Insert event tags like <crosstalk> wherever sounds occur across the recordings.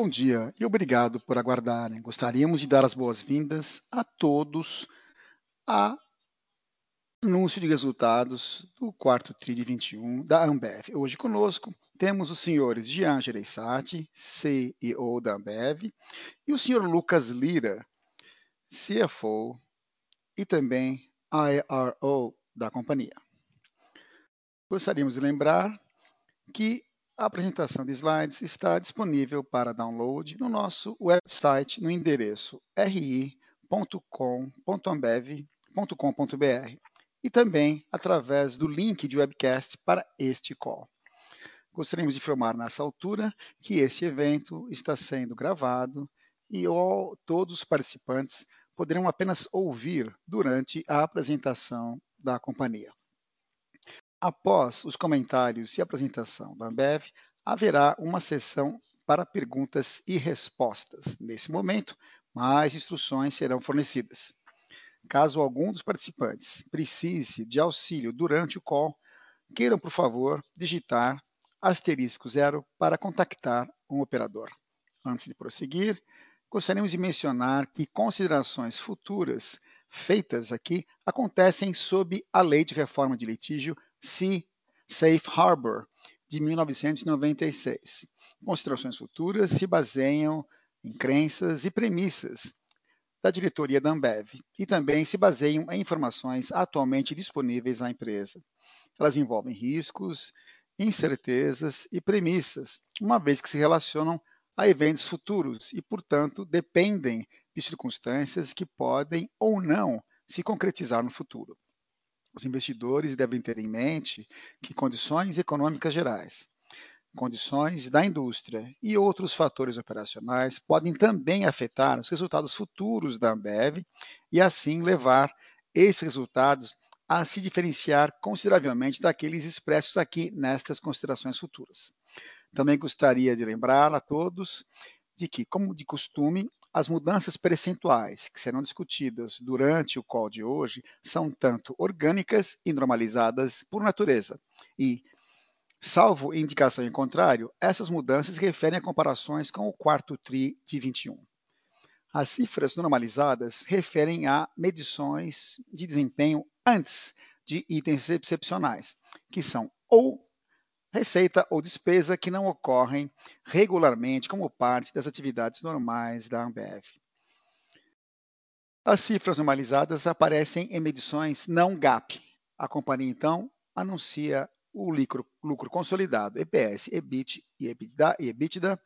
Bom dia e obrigado por aguardarem. Gostaríamos de dar as boas-vindas a todos a anúncio de resultados do quarto TRI de 21 da Ambev. Hoje conosco temos os senhores Jean Gereissati, CEO da Ambev, e o senhor Lucas Lira, CFO e também IRO da companhia. Gostaríamos de lembrar que a apresentação de slides está disponível para download no nosso website no endereço ri.com.ambev.com.br e também através do link de webcast para este call. Gostaríamos de informar nessa altura que este evento está sendo gravado e todos os participantes poderão apenas ouvir durante a apresentação da companhia. Após os comentários e apresentação da Ambev, haverá uma sessão para perguntas e respostas. Nesse momento, mais instruções serão fornecidas. Caso algum dos participantes precise de auxílio durante o call, queiram, por favor, digitar asterisco zero para contactar um operador. Antes de prosseguir, gostaríamos de mencionar que considerações futuras feitas aqui acontecem sob a Lei de Reforma de Litígio Sea Safe Harbor de 1996. Considerações futuras se baseiam em crenças e premissas da diretoria da Ambev e também se baseiam em informações atualmente disponíveis à empresa. Elas envolvem riscos, incertezas e premissas, uma vez que se relacionam a eventos futuros e, portanto, dependem de circunstâncias que podem ou não se concretizar no futuro. Os investidores devem ter em mente que condições econômicas gerais, condições da indústria e outros fatores operacionais podem também afetar os resultados futuros da Ambev e assim levar esses resultados a se diferenciar consideravelmente daqueles expressos aqui nestas considerações futuras. Também gostaria de lembrar a todos de que, como de costume, as mudanças percentuais que serão discutidas durante o call de hoje são tanto orgânicas e normalizadas por natureza e, salvo indicação em contrário, essas mudanças referem a comparações com o quarto TRI de 21. As cifras normalizadas referem a medições de desempenho antes de itens excepcionais, que são ou receita ou despesa que não ocorrem regularmente como parte das atividades normais da Ambev. As cifras normalizadas aparecem em medições não GAP. A companhia, então, anuncia o lucro, lucro consolidado, EPS, EBIT e EBITDA, e EBITDA,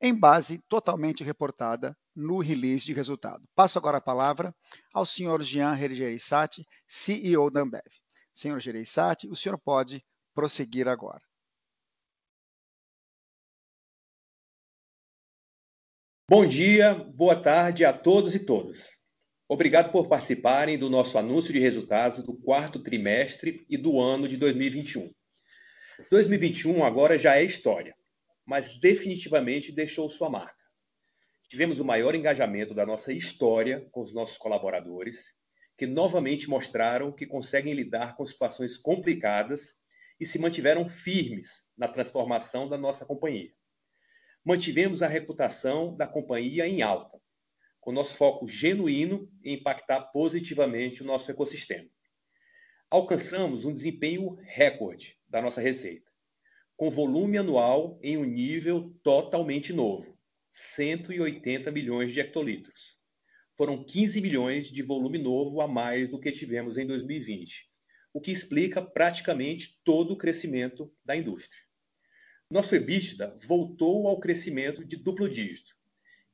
em base totalmente reportada no release de resultado. Passo agora a palavra ao senhor Jean Gereissati, CEO da Ambev. Senhor Gereissati, o senhor pode prosseguir agora. Bom dia, boa tarde a todos e todas. Obrigado por participarem do nosso anúncio de resultados do quarto trimestre e do ano de 2021. 2021 agora já é história, mas definitivamente deixou sua marca. Tivemos o maior engajamento da nossa história com os nossos colaboradores, que novamente mostraram que conseguem lidar com situações complicadas e se mantiveram firmes na transformação da nossa companhia mantivemos a reputação da companhia em alta, com nosso foco genuíno em impactar positivamente o nosso ecossistema. Alcançamos um desempenho recorde da nossa receita, com volume anual em um nível totalmente novo, 180 milhões de hectolitros. Foram 15 milhões de volume novo a mais do que tivemos em 2020, o que explica praticamente todo o crescimento da indústria. Nosso EBITDA voltou ao crescimento de duplo dígito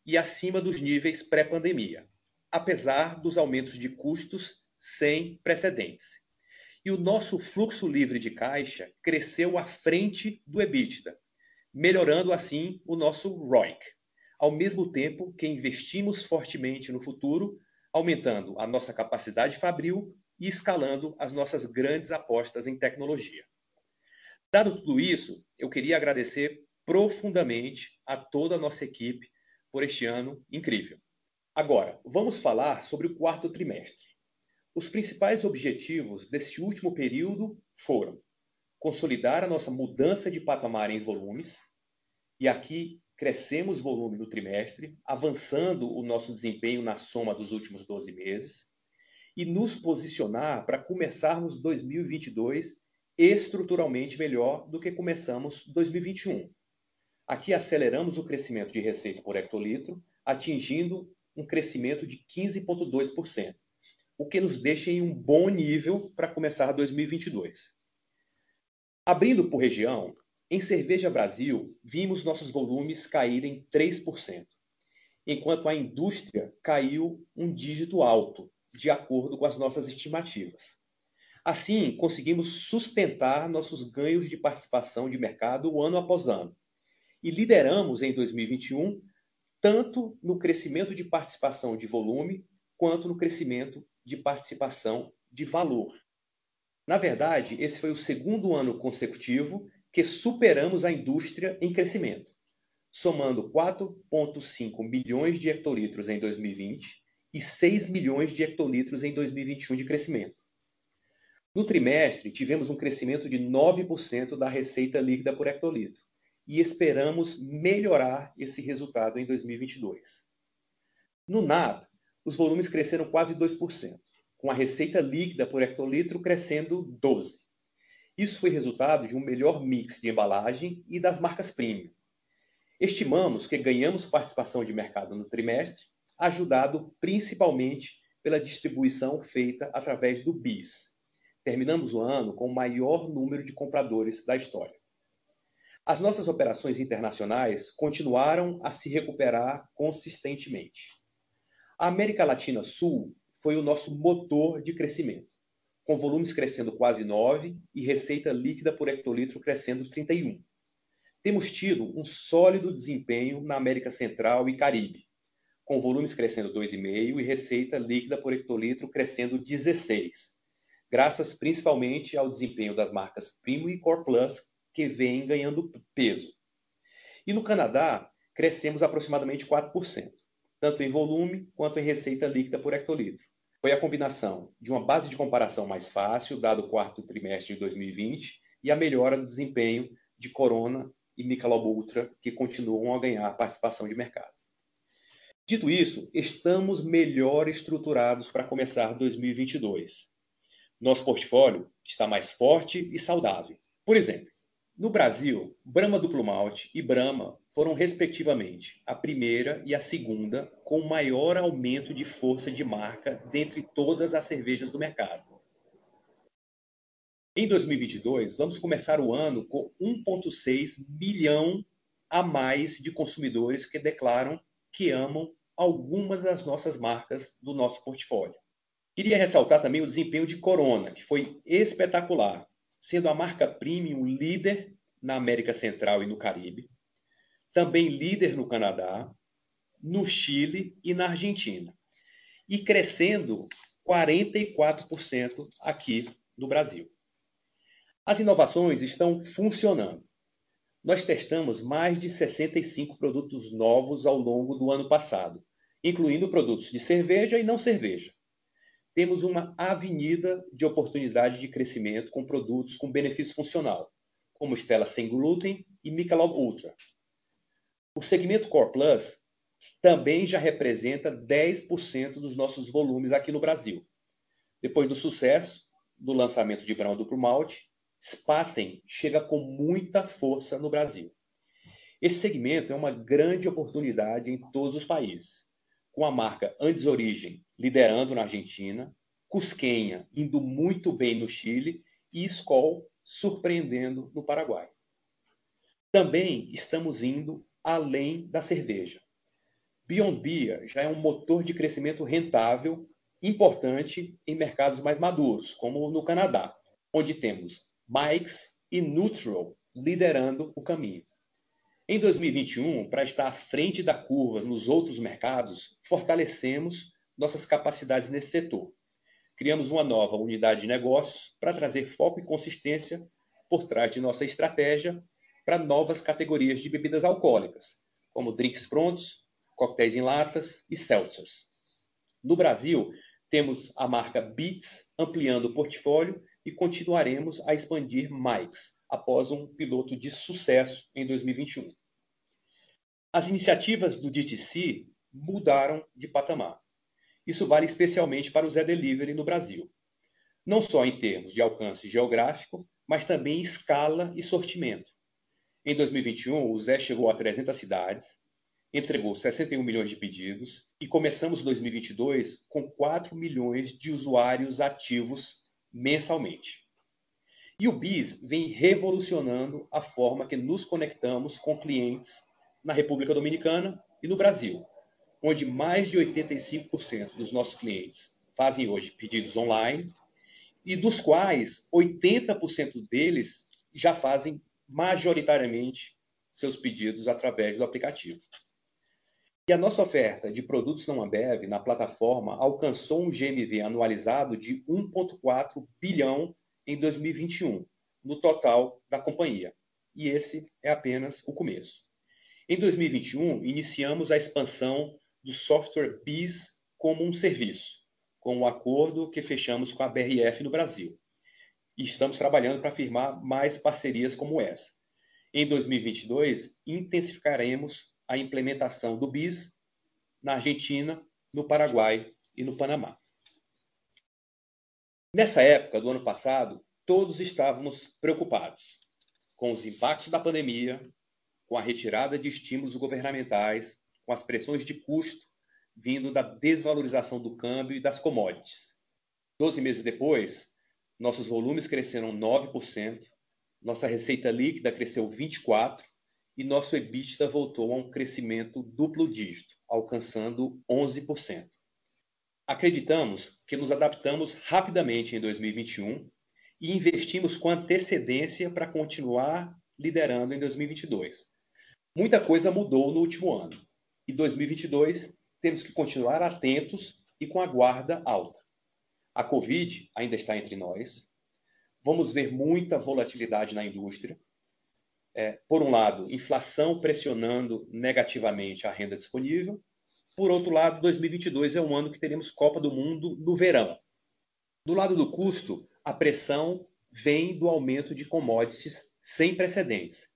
e acima dos níveis pré-pandemia, apesar dos aumentos de custos sem precedentes. E o nosso fluxo livre de caixa cresceu à frente do EBITDA, melhorando assim o nosso ROIC, ao mesmo tempo que investimos fortemente no futuro, aumentando a nossa capacidade fabril e escalando as nossas grandes apostas em tecnologia. Dado tudo isso, eu queria agradecer profundamente a toda a nossa equipe por este ano incrível. Agora, vamos falar sobre o quarto trimestre. Os principais objetivos desse último período foram consolidar a nossa mudança de patamar em volumes, e aqui crescemos volume no trimestre, avançando o nosso desempenho na soma dos últimos 12 meses, e nos posicionar para começarmos 2022 estruturalmente melhor do que começamos 2021. Aqui aceleramos o crescimento de receita por hectolitro, atingindo um crescimento de 15,2%, o que nos deixa em um bom nível para começar 2022. Abrindo por região, em Cerveja Brasil, vimos nossos volumes caírem 3%, enquanto a indústria caiu um dígito alto, de acordo com as nossas estimativas. Assim, conseguimos sustentar nossos ganhos de participação de mercado ano após ano e lideramos em 2021 tanto no crescimento de participação de volume quanto no crescimento de participação de valor. Na verdade, esse foi o segundo ano consecutivo que superamos a indústria em crescimento, somando 4,5 milhões de hectolitros em 2020 e 6 milhões de hectolitros em 2021 de crescimento. No trimestre, tivemos um crescimento de 9% da receita líquida por hectolitro e esperamos melhorar esse resultado em 2022. No NAB, os volumes cresceram quase 2%, com a receita líquida por hectolitro crescendo 12%. Isso foi resultado de um melhor mix de embalagem e das marcas premium. Estimamos que ganhamos participação de mercado no trimestre, ajudado principalmente pela distribuição feita através do BIS. Terminamos o ano com o maior número de compradores da história. As nossas operações internacionais continuaram a se recuperar consistentemente. A América Latina Sul foi o nosso motor de crescimento com volumes crescendo quase 9 e receita líquida por hectolitro crescendo 31. Temos tido um sólido desempenho na América Central e Caribe, com volumes crescendo 2,5 e receita líquida por hectolitro crescendo 16, graças principalmente ao desempenho das marcas Primo e Core Plus, que vêm ganhando peso. E no Canadá, crescemos aproximadamente 4%, tanto em volume quanto em receita líquida por hectolitro foi a combinação de uma base de comparação mais fácil, dado o quarto trimestre de 2020, e a melhora do desempenho de Corona e Michelob Ultra, que continuam a ganhar participação de mercado. Dito isso, estamos melhor estruturados para começar 2022. Nosso portfólio está mais forte e saudável. Por exemplo, no Brasil, Brahma Duplo Malte e Brahma foram, respectivamente, a primeira e a segunda com maior aumento de força de marca dentre todas as cervejas do mercado. Em 2022, vamos começar o ano com 1,6 milhão a mais de consumidores que declaram que amam algumas das nossas marcas do nosso portfólio. Queria ressaltar também o desempenho de Corona, que foi espetacular, sendo a marca premium líder na América Central e no Caribe, também líder no Canadá, no Chile e na Argentina, e crescendo 44% aqui no Brasil. As inovações estão funcionando. Nós testamos mais de 65 produtos novos ao longo do ano passado, incluindo produtos de cerveja e não cerveja. Temos uma avenida de oportunidade de crescimento com produtos com benefício funcional, como Stella Sem Glúten e Michelob Ultra, o segmento Core Plus também já representa 10% dos nossos volumes aqui no Brasil. Depois do sucesso do lançamento de grão duplo malte, Spaten chega com muita força no Brasil. Esse segmento é uma grande oportunidade em todos os países, com a marca Andes Origem liderando na Argentina, Cusquenha indo muito bem no Chile e Skol surpreendendo no Paraguai. Também estamos indo além da cerveja. Beyond Beer já é um motor de crescimento rentável importante em mercados mais maduros, como no Canadá, onde temos Mike's e Neutral liderando o caminho. Em 2021, para estar à frente da curva nos outros mercados, fortalecemos nossas capacidades nesse setor. Criamos uma nova unidade de negócios para trazer foco e consistência por trás de nossa estratégia para novas categorias de bebidas alcoólicas, como drinks prontos, coquetéis em latas e seltzers. No Brasil, temos a marca Beats ampliando o portfólio e continuaremos a expandir mais após um piloto de sucesso em 2021. As iniciativas do DTC mudaram de patamar. Isso vale especialmente para o Zé Delivery no Brasil. Não só em termos de alcance geográfico, mas também escala e sortimento. Em 2021, o Zé chegou a 300 cidades, entregou 61 milhões de pedidos e começamos 2022 com 4 milhões de usuários ativos mensalmente. E o BIS vem revolucionando a forma que nos conectamos com clientes na República Dominicana e no Brasil, onde mais de 85% dos nossos clientes fazem hoje pedidos online e dos quais 80% deles já fazem majoritariamente seus pedidos através do aplicativo. E a nossa oferta de produtos não Ambev na plataforma alcançou um GMV anualizado de 1,4 bilhão em 2021, no total da companhia. E esse é apenas o começo. Em 2021, iniciamos a expansão do software BIS como um serviço, com o um acordo que fechamos com a BRF no Brasil. E estamos trabalhando para firmar mais parcerias como essa. Em 2022, intensificaremos a implementação do BIS na Argentina, no Paraguai e no Panamá. Nessa época do ano passado, todos estávamos preocupados com os impactos da pandemia, com a retirada de estímulos governamentais, com as pressões de custo vindo da desvalorização do câmbio e das commodities. Doze meses depois, nossos volumes cresceram 9%, nossa receita líquida cresceu 24% e nosso EBITDA voltou a um crescimento duplo dígito, alcançando 11%. Acreditamos que nos adaptamos rapidamente em 2021 e investimos com antecedência para continuar liderando em 2022. Muita coisa mudou no último ano e 2022 temos que continuar atentos e com a guarda alta. A Covid ainda está entre nós. Vamos ver muita volatilidade na indústria é, por um lado, inflação pressionando negativamente a renda disponível. Por outro lado, 2022 é um ano que teremos Copa do Mundo no verão. Do lado do custo, a pressão vem do aumento de commodities sem precedentes.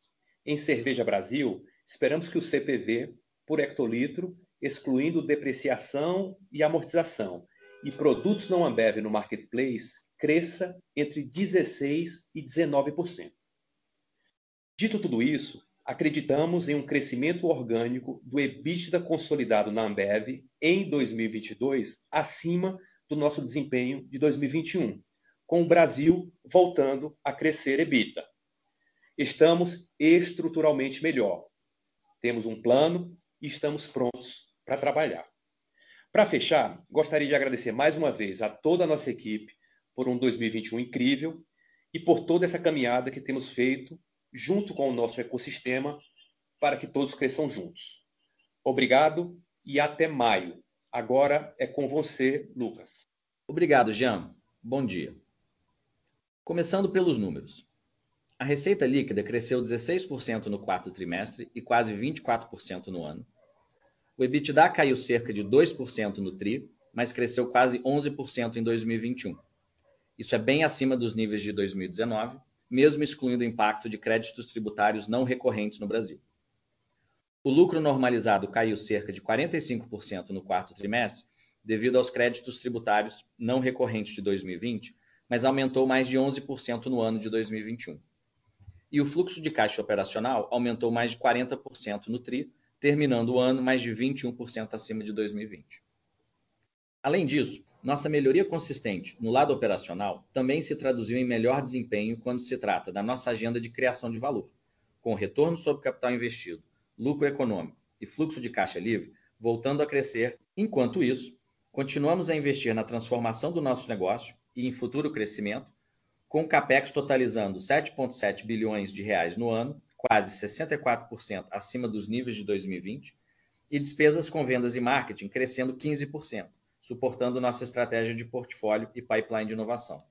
Em Cerveja Brasil, esperamos que o CPV por hectolitro, excluindo depreciação e amortização, e produtos não Ambev no marketplace, cresça entre 16% e 19%. Dito tudo isso, acreditamos em um crescimento orgânico do EBITDA consolidado na Ambev em 2022 acima do nosso desempenho de 2021, com o Brasil voltando a crescer EBITDA. Estamos estruturalmente melhor. Temos um plano e estamos prontos para trabalhar. Para fechar, gostaria de agradecer mais uma vez a toda a nossa equipe por um 2021 incrível e por toda essa caminhada que temos feito junto com o nosso ecossistema, para que todos cresçam juntos. Obrigado e até maio. Agora é com você, Lucas. Obrigado, Jean. Bom dia. Começando pelos números. A receita líquida cresceu 16% no quarto trimestre e quase 24% no ano. O EBITDA caiu cerca de 2% no TRI, mas cresceu quase 11% em 2021. Isso é bem acima dos níveis de 2019 mesmo excluindo o impacto de créditos tributários não recorrentes no Brasil. O lucro normalizado caiu cerca de 45% no quarto trimestre, devido aos créditos tributários não recorrentes de 2020, mas aumentou mais de 11% no ano de 2021. E o fluxo de caixa operacional aumentou mais de 40% no TRI, terminando o ano mais de 21% acima de 2020. Além disso, nossa melhoria consistente no lado operacional também se traduziu em melhor desempenho quando se trata da nossa agenda de criação de valor, com retorno sobre capital investido, lucro econômico e fluxo de caixa livre voltando a crescer. Enquanto isso, continuamos a investir na transformação do nosso negócio e em futuro crescimento, com o capex totalizando 7,7 bilhões de reais no ano, quase 64% acima dos níveis de 2020, e despesas com vendas e marketing crescendo 15% suportando nossa estratégia de portfólio e pipeline de inovação.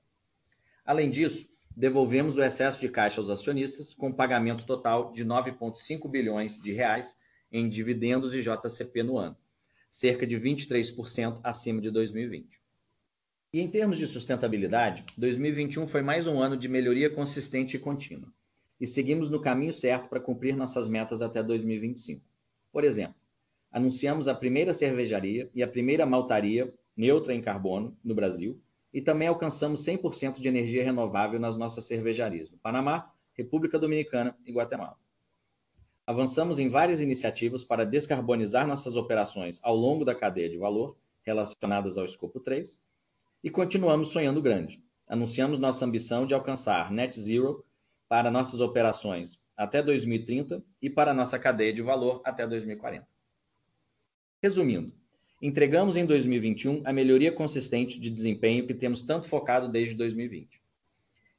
Além disso, devolvemos o excesso de caixa aos acionistas com pagamento total de 9,5 bilhões de reais em dividendos e JCP no ano, cerca de 23% acima de 2020. E em termos de sustentabilidade, 2021 foi mais um ano de melhoria consistente e contínua, e seguimos no caminho certo para cumprir nossas metas até 2025. Por exemplo, anunciamos a primeira cervejaria e a primeira maltaria neutra em carbono no Brasil e também alcançamos 100% de energia renovável nas nossas cervejarias no Panamá, República Dominicana e Guatemala. Avançamos em várias iniciativas para descarbonizar nossas operações ao longo da cadeia de valor relacionadas ao escopo 3 e continuamos sonhando grande. Anunciamos nossa ambição de alcançar net zero para nossas operações até 2030 e para nossa cadeia de valor até 2040. Resumindo, entregamos em 2021 a melhoria consistente de desempenho que temos tanto focado desde 2020.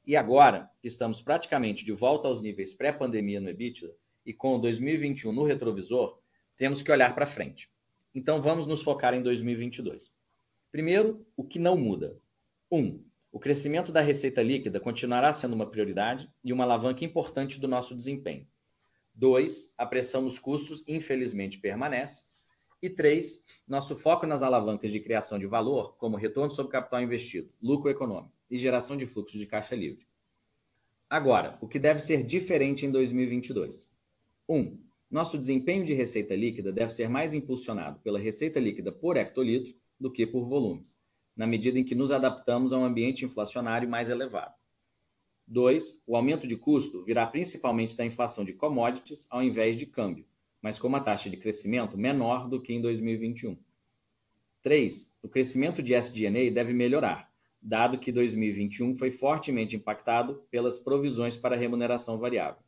E agora, que estamos praticamente de volta aos níveis pré-pandemia no EBITDA e com 2021 no retrovisor, temos que olhar para frente. Então vamos nos focar em 2022. Primeiro, o que não muda. 1. Um, o crescimento da receita líquida continuará sendo uma prioridade e uma alavanca importante do nosso desempenho. 2. A pressão nos custos, infelizmente, permanece. E 3 nosso foco nas alavancas de criação de valor, como retorno sobre capital investido, lucro econômico e geração de fluxo de caixa livre. Agora, o que deve ser diferente em 2022? 1. Um, nosso desempenho de receita líquida deve ser mais impulsionado pela receita líquida por hectolitro do que por volumes, na medida em que nos adaptamos a um ambiente inflacionário mais elevado. 2. O aumento de custo virá principalmente da inflação de commodities ao invés de câmbio, mas com uma taxa de crescimento menor do que em 2021. 3. O crescimento de SG&A deve melhorar, dado que 2021 foi fortemente impactado pelas provisões para remuneração variável.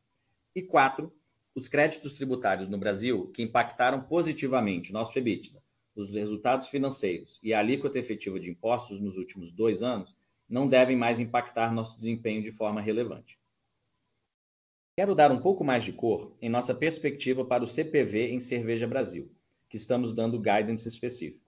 E 4. Os créditos tributários no Brasil, que impactaram positivamente nosso EBITDA, os resultados financeiros e a alíquota efetiva de impostos nos últimos dois anos, não devem mais impactar nosso desempenho de forma relevante. Quero dar um pouco mais de cor em nossa perspectiva para o CPV em Cerveja Brasil, que estamos dando guidance específico.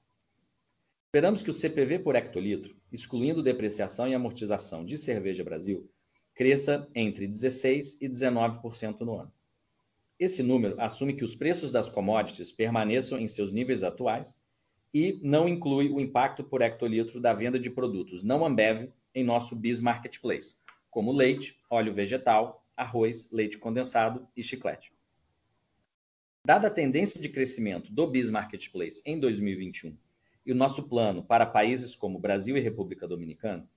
Esperamos que o CPV por hectolitro, excluindo depreciação e amortização de Cerveja Brasil, cresça entre 16% e 19% no ano. Esse número assume que os preços das commodities permaneçam em seus níveis atuais e não inclui o impacto por hectolitro da venda de produtos não Ambev em nosso BIS Marketplace, como leite, óleo vegetal, arroz, leite condensado e chiclete. Dada a tendência de crescimento do BIS Marketplace em 2021 e o nosso plano para países como Brasil e República Dominicana,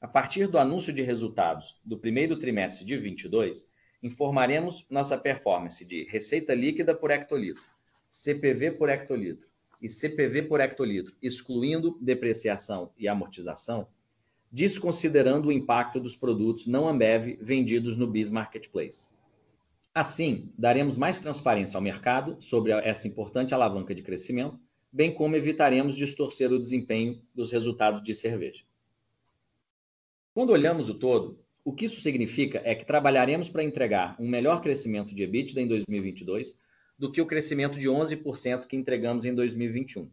a partir do anúncio de resultados do primeiro trimestre de 22, informaremos nossa performance de receita líquida por hectolitro, CPV por hectolitro e CPV por hectolitro, excluindo depreciação e amortização, desconsiderando o impacto dos produtos não Ambev vendidos no BIS Marketplace. Assim, daremos mais transparência ao mercado sobre essa importante alavanca de crescimento, bem como evitaremos distorcer o desempenho dos resultados de cerveja. Quando olhamos o todo, o que isso significa é que trabalharemos para entregar um melhor crescimento de EBITDA em 2022 do que o crescimento de 11% que entregamos em 2021,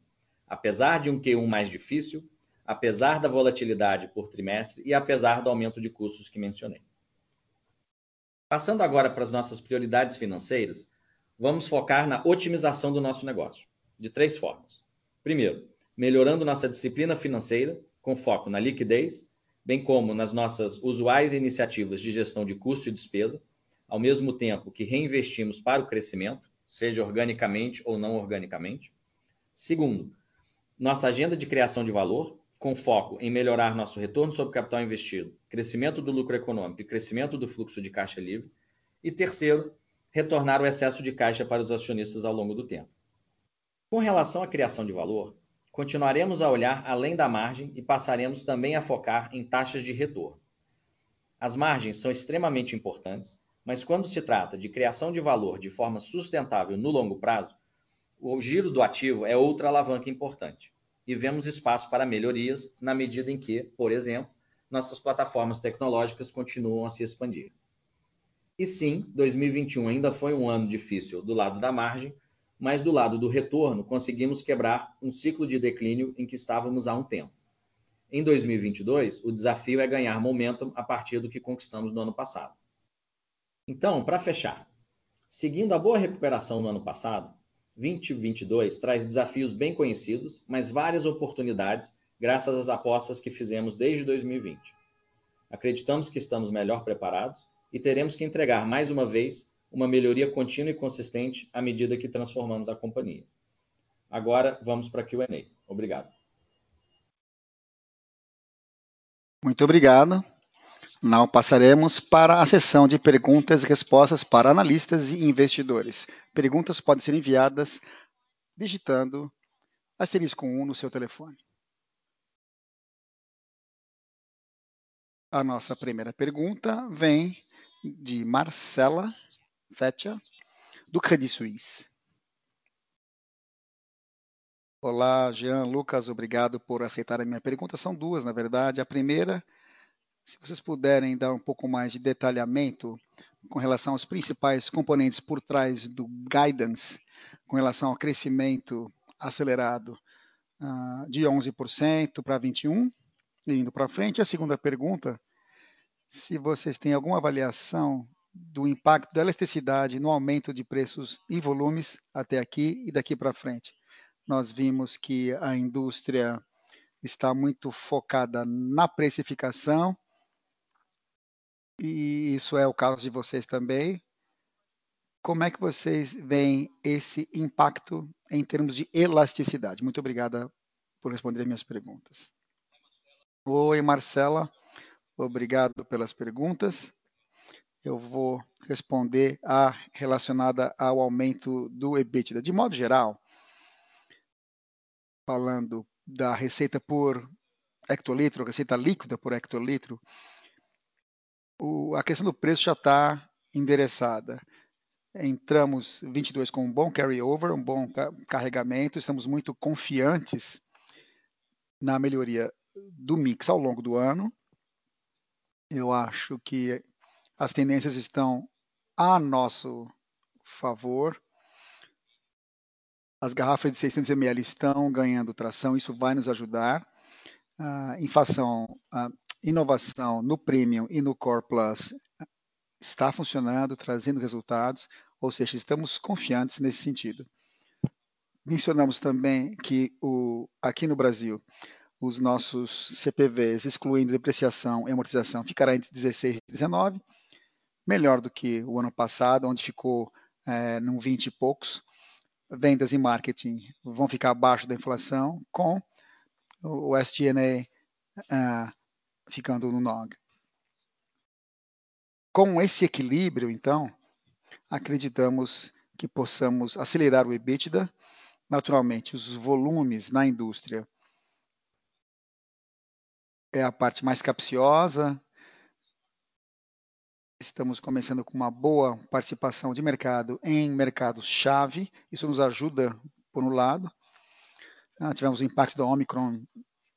apesar de um Q1 mais difícil apesar da volatilidade por trimestre e apesar do aumento de custos que mencionei. Passando agora para as nossas prioridades financeiras, vamos focar na otimização do nosso negócio, de três formas. Primeiro, melhorando nossa disciplina financeira, com foco na liquidez, bem como nas nossas usuais iniciativas de gestão de custo e despesa, ao mesmo tempo que reinvestimos para o crescimento, seja organicamente ou não organicamente. Segundo, nossa agenda de criação de valor, com foco em melhorar nosso retorno sobre capital investido, crescimento do lucro econômico e crescimento do fluxo de caixa livre. E terceiro, retornar o excesso de caixa para os acionistas ao longo do tempo. Com relação à criação de valor, continuaremos a olhar além da margem e passaremos também a focar em taxas de retorno. As margens são extremamente importantes, mas quando se trata de criação de valor de forma sustentável no longo prazo, o giro do ativo é outra alavanca importante e vemos espaço para melhorias na medida em que, por exemplo, nossas plataformas tecnológicas continuam a se expandir. E sim, 2021 ainda foi um ano difícil do lado da margem, mas do lado do retorno conseguimos quebrar um ciclo de declínio em que estávamos há um tempo. Em 2022, o desafio é ganhar momentum a partir do que conquistamos no ano passado. Então, para fechar, seguindo a boa recuperação no ano passado, 2022 traz desafios bem conhecidos, mas várias oportunidades graças às apostas que fizemos desde 2020. Acreditamos que estamos melhor preparados e teremos que entregar mais uma vez uma melhoria contínua e consistente à medida que transformamos a companhia. Agora, vamos para a Q&A. Obrigado. Muito obrigado. Now passaremos para a sessão de perguntas e respostas para analistas e investidores. Perguntas podem ser enviadas digitando asterisco 1 no seu telefone. A nossa primeira pergunta vem de Marcela Fetcher, do Credit Suisse. Olá, Jean, Lucas, obrigado por aceitar a minha pergunta. São duas, na verdade. A primeira, se vocês puderem dar um pouco mais de detalhamento com relação aos principais componentes por trás do guidance, com relação ao crescimento acelerado uh, de 11% para 21%, indo para frente. A segunda pergunta, se vocês têm alguma avaliação do impacto da elasticidade no aumento de preços e volumes até aqui e daqui para frente. Nós vimos que a indústria está muito focada na precificação, e isso é o caso de vocês também. Como é que vocês veem esse impacto em termos de elasticidade? Muito obrigada por responder minhas perguntas. Oi, Marcela. Obrigado pelas perguntas. Eu vou responder a relacionada ao aumento do EBITDA. De modo geral, falando da receita por hectolitro, receita líquida por hectolitro, o, a questão do preço já está endereçada. Entramos 22 com um bom carry-over, um bom carregamento, estamos muito confiantes na melhoria do mix ao longo do ano. Eu acho que as tendências estão a nosso favor. As garrafas de 600 ml estão ganhando tração, isso vai nos ajudar. A inflação, inovação no Premium e no Core Plus está funcionando, trazendo resultados, ou seja, estamos confiantes nesse sentido. Mencionamos também que o, aqui no Brasil os nossos CPVs, excluindo depreciação e amortização, ficará entre 16 e 19, melhor do que o ano passado, onde ficou é, num 20 e poucos. Vendas e marketing vão ficar abaixo da inflação, com o SG&A uh, ficando no NOG. Com esse equilíbrio, então, acreditamos que possamos acelerar o EBITDA. Naturalmente, os volumes na indústria é a parte mais capciosa. Estamos começando com uma boa participação de mercado em mercados-chave. Isso nos ajuda, por um lado. Ah, tivemos o impacto da Omicron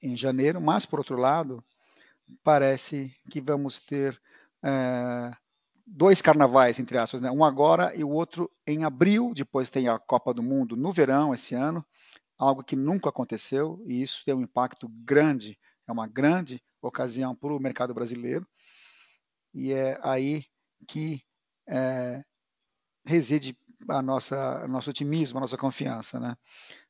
em janeiro, mas, por outro lado, parece que vamos ter é, dois carnavais, entre aspas, né? um agora e o outro em abril. Depois tem a Copa do Mundo no verão esse ano, algo que nunca aconteceu, e isso tem um impacto grande é uma grande ocasião para o mercado brasileiro e é aí que é, reside a nossa nosso otimismo, a nossa confiança, né?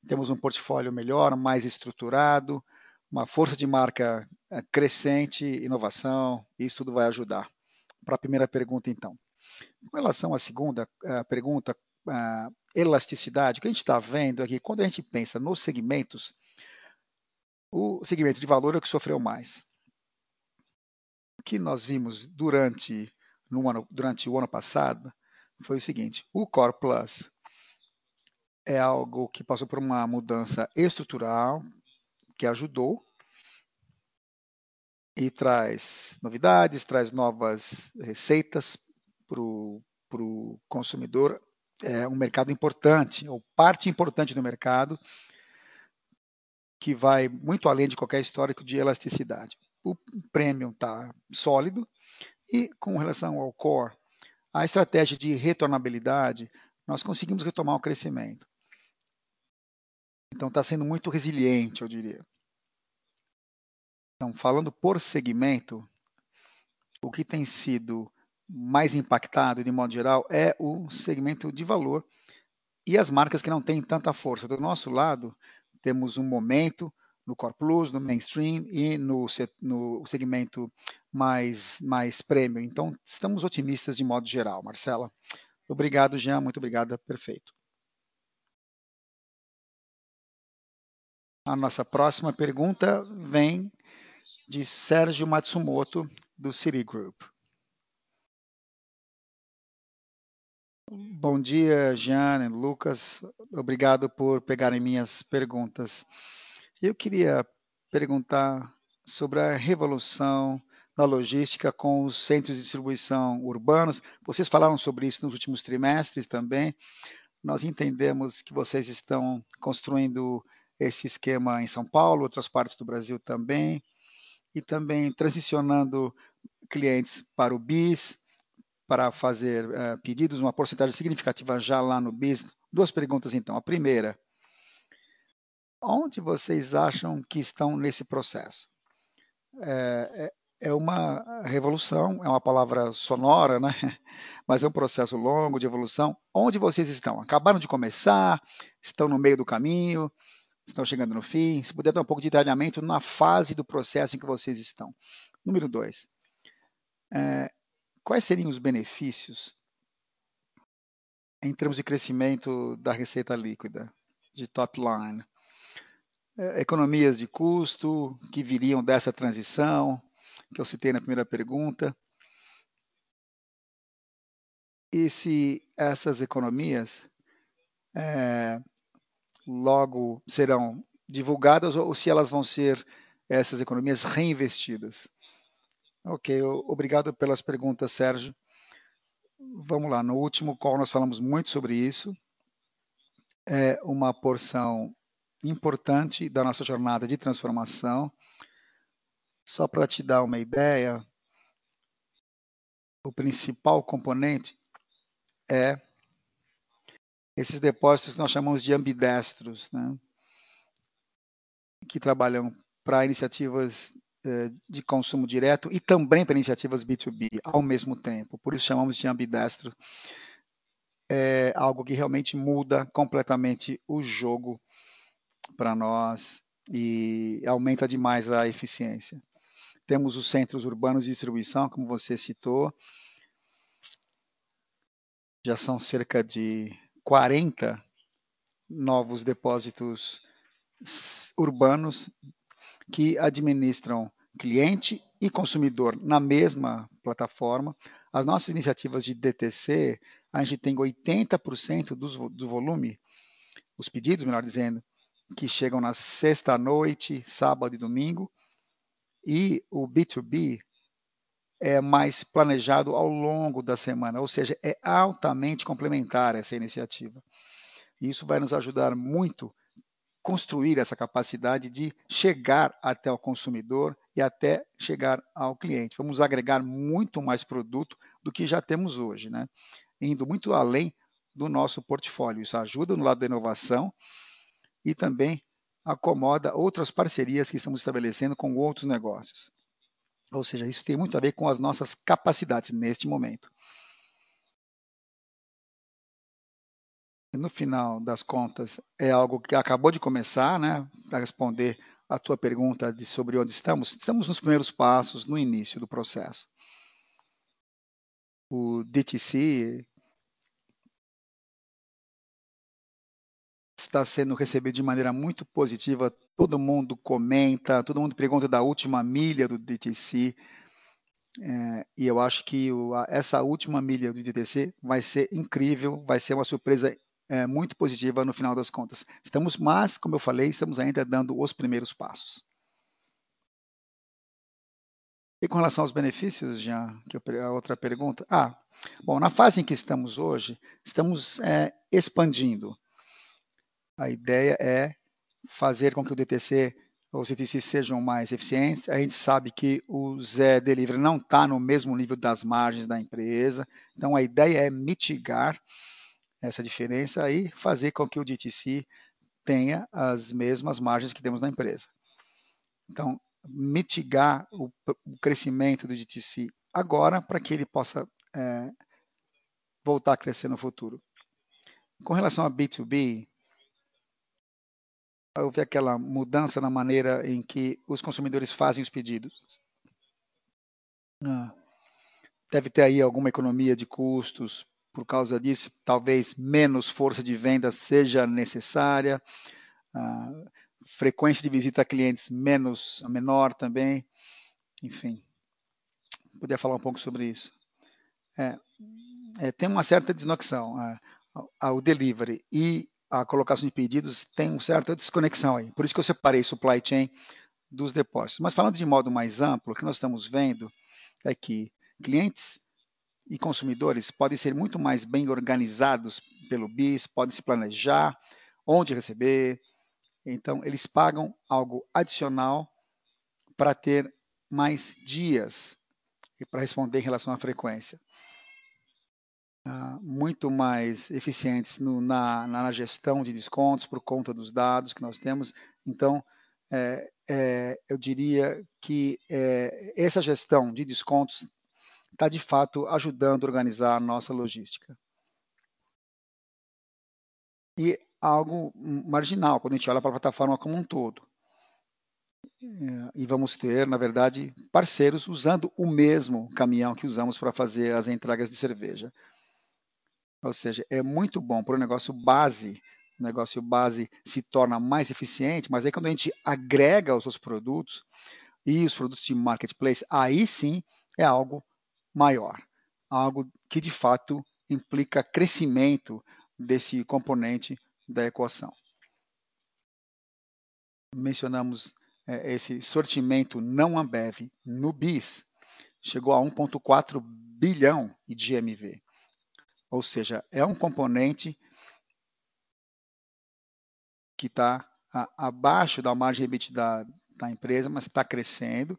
Temos um portfólio melhor, mais estruturado, uma força de marca crescente, inovação, isso tudo vai ajudar. Para a primeira pergunta, então. Com relação à segunda a pergunta, a elasticidade, o que a gente está vendo aqui, quando a gente pensa nos segmentos, o segmento de valor é o que sofreu mais. O que nós vimos durante, no ano, durante o ano passado foi o seguinte: o Core Plus é algo que passou por uma mudança estrutural que ajudou e traz novidades, traz novas receitas para o consumidor. É um mercado importante, ou parte importante do mercado, que vai muito além de qualquer histórico de elasticidade. O premium está sólido e com relação ao core, a estratégia de retornabilidade, nós conseguimos retomar o crescimento. Então está sendo muito resiliente, eu diria. Então, falando por segmento, o que tem sido mais impactado, de modo geral, é o segmento de valor e as marcas que não têm tanta força. Do nosso lado, temos um momento no Core Plus, no mainstream e no, no segmento mais, mais premium. Então, estamos otimistas de modo geral, Marcela. Obrigado, Jean, muito obrigado, perfeito. A nossa próxima pergunta vem de Sérgio Matsumoto, do Citigroup. Bom dia, Jean, Lucas. Obrigado por pegarem minhas perguntas. Eu queria perguntar sobre a revolução da logística com os centros de distribuição urbanos. Vocês falaram sobre isso nos últimos trimestres também. Nós entendemos que vocês estão construindo esse esquema em São Paulo, outras partes do Brasil também, e também transicionando clientes para o BIS, para fazer uh, pedidos, uma porcentagem significativa já lá no BIS. Duas perguntas, então. A primeira, onde vocês acham que estão nesse processo? É, é, é uma revolução, é uma palavra sonora, né? <laughs> mas é um processo longo de evolução. Onde vocês estão? Acabaram de começar? Estão no meio do caminho? Estão chegando no fim? Se puder dar um pouco de detalhamento na fase do processo em que vocês estão. Número dois, é, quais seriam os benefícios em termos de crescimento da receita líquida, de top line? É, economias de custo que viriam dessa transição, que eu citei na primeira pergunta. E se essas economias é, logo serão divulgadas ou se elas vão ser essas economias reinvestidas? Ok, obrigado pelas perguntas, Sérgio. Vamos lá, no último call nós falamos muito sobre isso. É uma porção importante da nossa jornada de transformação. Só para te dar uma ideia, o principal componente é esses depósitos que nós chamamos de ambidestros, né? que trabalham para iniciativas eh, de consumo direto e também para iniciativas B2B ao mesmo tempo. Por isso chamamos de ambidestro. É algo que realmente muda completamente o jogo para nós e aumenta demais a eficiência. Temos os centros urbanos de distribuição, como você citou, já são cerca de 40 novos depósitos urbanos que administram cliente e consumidor na mesma plataforma. As nossas iniciativas de DTC, a gente tem 80% do, do volume, os pedidos, melhor dizendo, que chegam na sexta-noite, sábado e domingo, e o B2B é mais planejado ao longo da semana, ou seja, é altamente complementar essa iniciativa. Isso vai nos ajudar muito construir essa capacidade de chegar até o consumidor e até chegar ao cliente. Vamos agregar muito mais produto do que já temos hoje, né? indo muito além do nosso portfólio. Isso ajuda no lado da inovação e também acomoda outras parcerias que estamos estabelecendo com outros negócios. Ou seja, isso tem muito a ver com as nossas capacidades neste momento. no final das contas, é algo que acabou de começar, né? Para responder a tua pergunta de sobre onde estamos, estamos nos primeiros passos, no início do processo. O DTC está sendo recebido de maneira muito positiva. Todo mundo comenta, todo mundo pergunta da última milha do DTC. É, e eu acho que o, essa última milha do DTC vai ser incrível, vai ser uma surpresa é, muito positiva no final das contas. Estamos, mas, como eu falei, estamos ainda dando os primeiros passos. E com relação aos benefícios, já que eu, a outra pergunta. Ah, bom, na fase em que estamos hoje, estamos é, expandindo. A ideia é fazer com que o DTC ou CTC sejam mais eficientes. A gente sabe que o Zé Delivery não está no mesmo nível das margens da empresa. Então, a ideia é mitigar essa diferença e fazer com que o DTC tenha as mesmas margens que temos na empresa. Então, mitigar o, o crescimento do DTC agora para que ele possa é, voltar a crescer no futuro. Com relação a B2B, houve aquela mudança na maneira em que os consumidores fazem os pedidos. Ah, deve ter aí alguma economia de custos por causa disso, talvez menos força de venda seja necessária, a frequência de visita a clientes menos menor também, enfim, poderia falar um pouco sobre isso. É, é, tem uma certa desconexão. É, o delivery e a colocação de pedidos tem uma certa desconexão aí. Por isso que eu separei supply chain dos depósitos. Mas falando de modo mais amplo, o que nós estamos vendo é que clientes e consumidores podem ser muito mais bem organizados pelo BIS, podem se planejar onde receber. Então, eles pagam algo adicional para ter mais dias e para responder em relação à frequência. Uh, muito mais eficientes no, na, na, gestão de descontos por conta dos dados que nós temos. Então, é, é, eu diria que é, essa gestão de descontos está de fato ajudando a organizar a nossa logística. E algo marginal quando a gente olha para a plataforma como um todo. E vamos ter, na verdade, parceiros usando o mesmo caminhão que usamos para fazer as entregas de cerveja. Ou seja, é muito bom para o negócio base. O negócio base se torna mais eficiente, mas aí quando a gente agrega os outros produtos e os produtos de marketplace, aí sim é algo maior, algo que de fato implica crescimento desse componente da equação. Mencionamos é, esse sortimento não Ambev no BIS, chegou a 1,4 bilhão de GMV. Ou seja, é um componente que está abaixo da margem EBITDA da empresa, mas está crescendo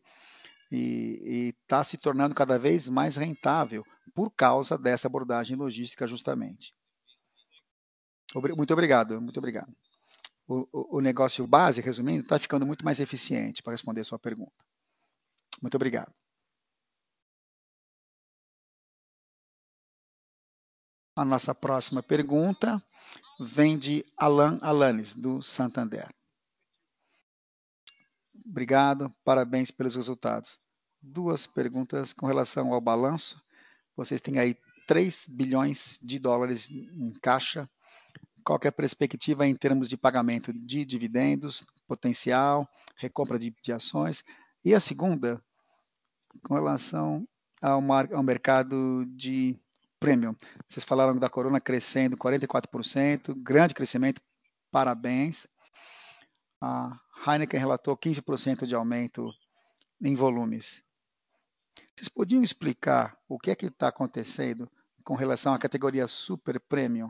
e está se tornando cada vez mais rentável por causa dessa abordagem logística justamente. Muito obrigado, muito obrigado. O, o, o negócio base, resumindo, está ficando muito mais eficiente para responder a sua pergunta. Muito obrigado. A nossa próxima pergunta vem de Alan Alanes, do Santander. Obrigado, parabéns pelos resultados. Duas perguntas com relação ao balanço. Vocês têm aí 3 bilhões de dólares em caixa. Qual é a perspectiva em termos de pagamento de dividendos, potencial, recompra de, de ações? E a segunda, com relação ao, mar, ao mercado de premium. Vocês falaram da Corona crescendo 44%, grande crescimento, parabéns. A Heineken relatou 15% de aumento em volumes. Vocês podiam explicar o que é que está acontecendo com relação à categoria super premium?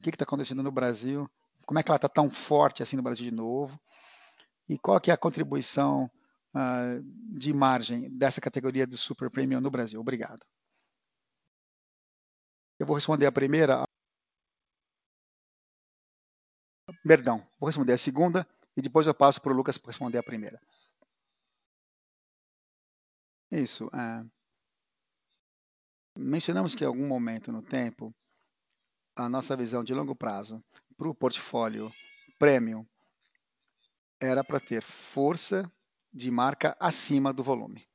O que está acontecendo no Brasil? Como é que ela está tão forte assim no Brasil de novo? E qual que é a contribuição uh, de margem dessa categoria de super premium no Brasil? Obrigado. Eu vou responder a primeira. Perdão, vou responder a segunda e depois eu passo para o Lucas para responder a primeira. Isso. É... Mencionamos que em algum momento no tempo, a nossa visão de longo prazo para o portfólio premium era para ter força de marca acima do volume,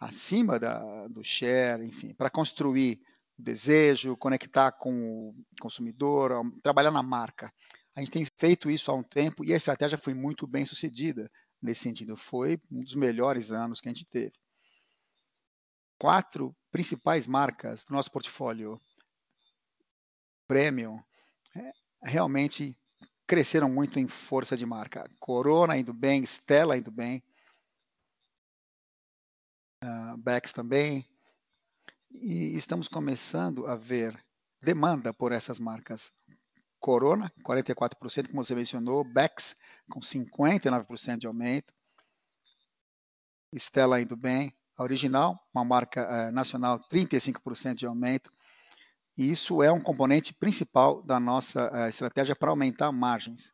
acima da, do share, enfim, para construir desejo, conectar com o consumidor, trabalhar na marca. A gente tem feito isso há um tempo e a estratégia foi muito bem sucedida nesse sentido. Foi um dos melhores anos que a gente teve. Quatro principais marcas do nosso portfólio premium é, realmente cresceram muito em força de marca. Corona indo bem, Stella indo bem, uh, Bex também, e estamos começando a ver demanda por essas marcas. Corona, 44%, como você mencionou, Bex, com 59% de aumento, Stella indo bem, a Original, uma marca uh, nacional, 35% de aumento, e isso é um componente principal da nossa uh, estratégia para aumentar margens.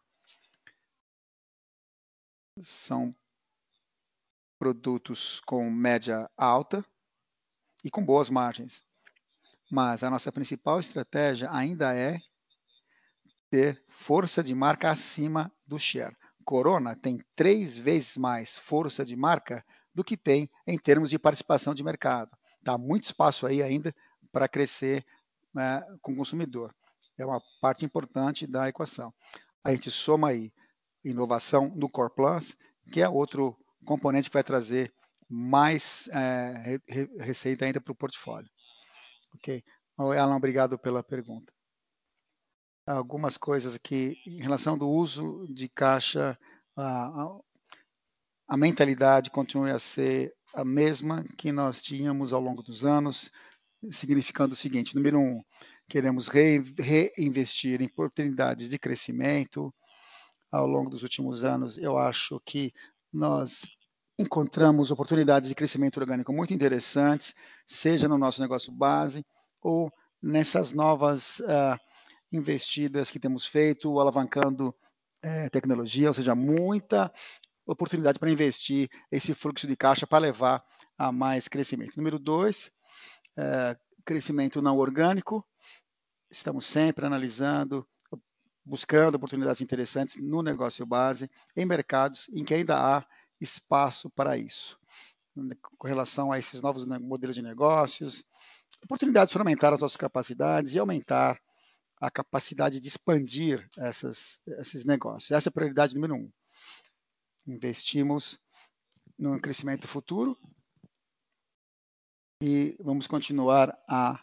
São produtos com média alta, e com boas margens. Mas a nossa principal estratégia ainda é ter força de marca acima do share. Corona tem três vezes mais força de marca do que tem em termos de participação de mercado. Tá muito espaço aí ainda para crescer né, com o consumidor. É uma parte importante da equação. A gente soma aí inovação no Core Plus, que é outro componente que vai trazer mais é, receita ainda para o portfólio. Ok? Alan, obrigado pela pergunta. Algumas coisas aqui em relação do uso de caixa, a, a mentalidade continua a ser a mesma que nós tínhamos ao longo dos anos, significando o seguinte: número um, queremos reinvestir em oportunidades de crescimento. Ao longo dos últimos anos, eu acho que nós encontramos oportunidades de crescimento orgânico muito interessantes, seja no nosso negócio base ou nessas novas uh, investidas que temos feito, alavancando uh, tecnologia, ou seja, muita oportunidade para investir esse fluxo de caixa para levar a mais crescimento. Número dois, uh, crescimento não orgânico. Estamos sempre analisando, buscando oportunidades interessantes no negócio base, em mercados em que ainda há espaço para isso. Com relação a esses novos modelos de negócios, oportunidades para aumentar as nossas capacidades e aumentar a capacidade de expandir essas, esses negócios. Essa é a prioridade número um. Investimos no crescimento futuro e vamos continuar a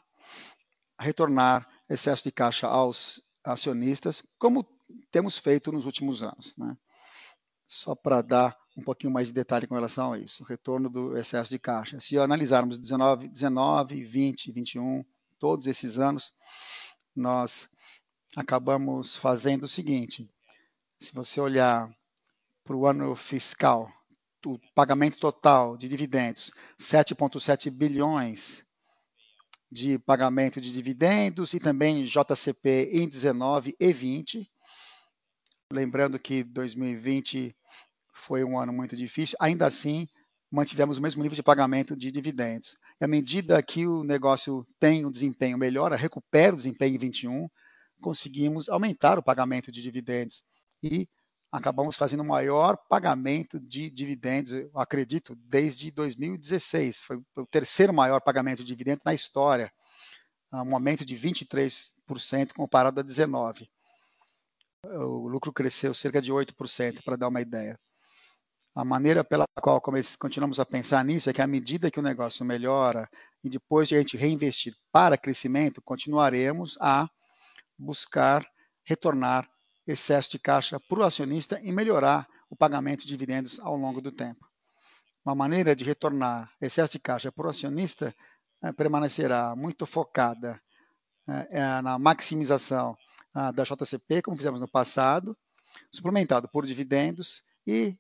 retornar excesso de caixa aos acionistas, como temos feito nos últimos anos. Né? Só para dar um pouquinho mais de detalhe com relação a isso, retorno do excesso de caixa. Se analisarmos 19, 19 20, 21, todos esses anos, nós acabamos fazendo o seguinte: se você olhar para o ano fiscal, o pagamento total de dividendos, 7,7 bilhões de pagamento de dividendos e também JCP em 19 e 20. Lembrando que 2020 foi um ano muito difícil, ainda assim mantivemos o mesmo nível de pagamento de dividendos. E à medida que o negócio tem um desempenho melhor, recupera o desempenho em 21, conseguimos aumentar o pagamento de dividendos e acabamos fazendo o maior pagamento de dividendos, eu acredito, desde 2016. Foi o terceiro maior pagamento de dividendos na história, um aumento de 23% comparado a 19. O lucro cresceu cerca de 8%, para dar uma ideia. A maneira pela qual continuamos a pensar nisso é que à medida que o negócio melhora e depois de a gente reinvestir para crescimento, continuaremos a buscar retornar excesso de caixa para o acionista e melhorar o pagamento de dividendos ao longo do tempo. Uma maneira de retornar excesso de caixa para o acionista é, permanecerá muito focada é, na maximização da JCP, como fizemos no passado, suplementado por dividendos e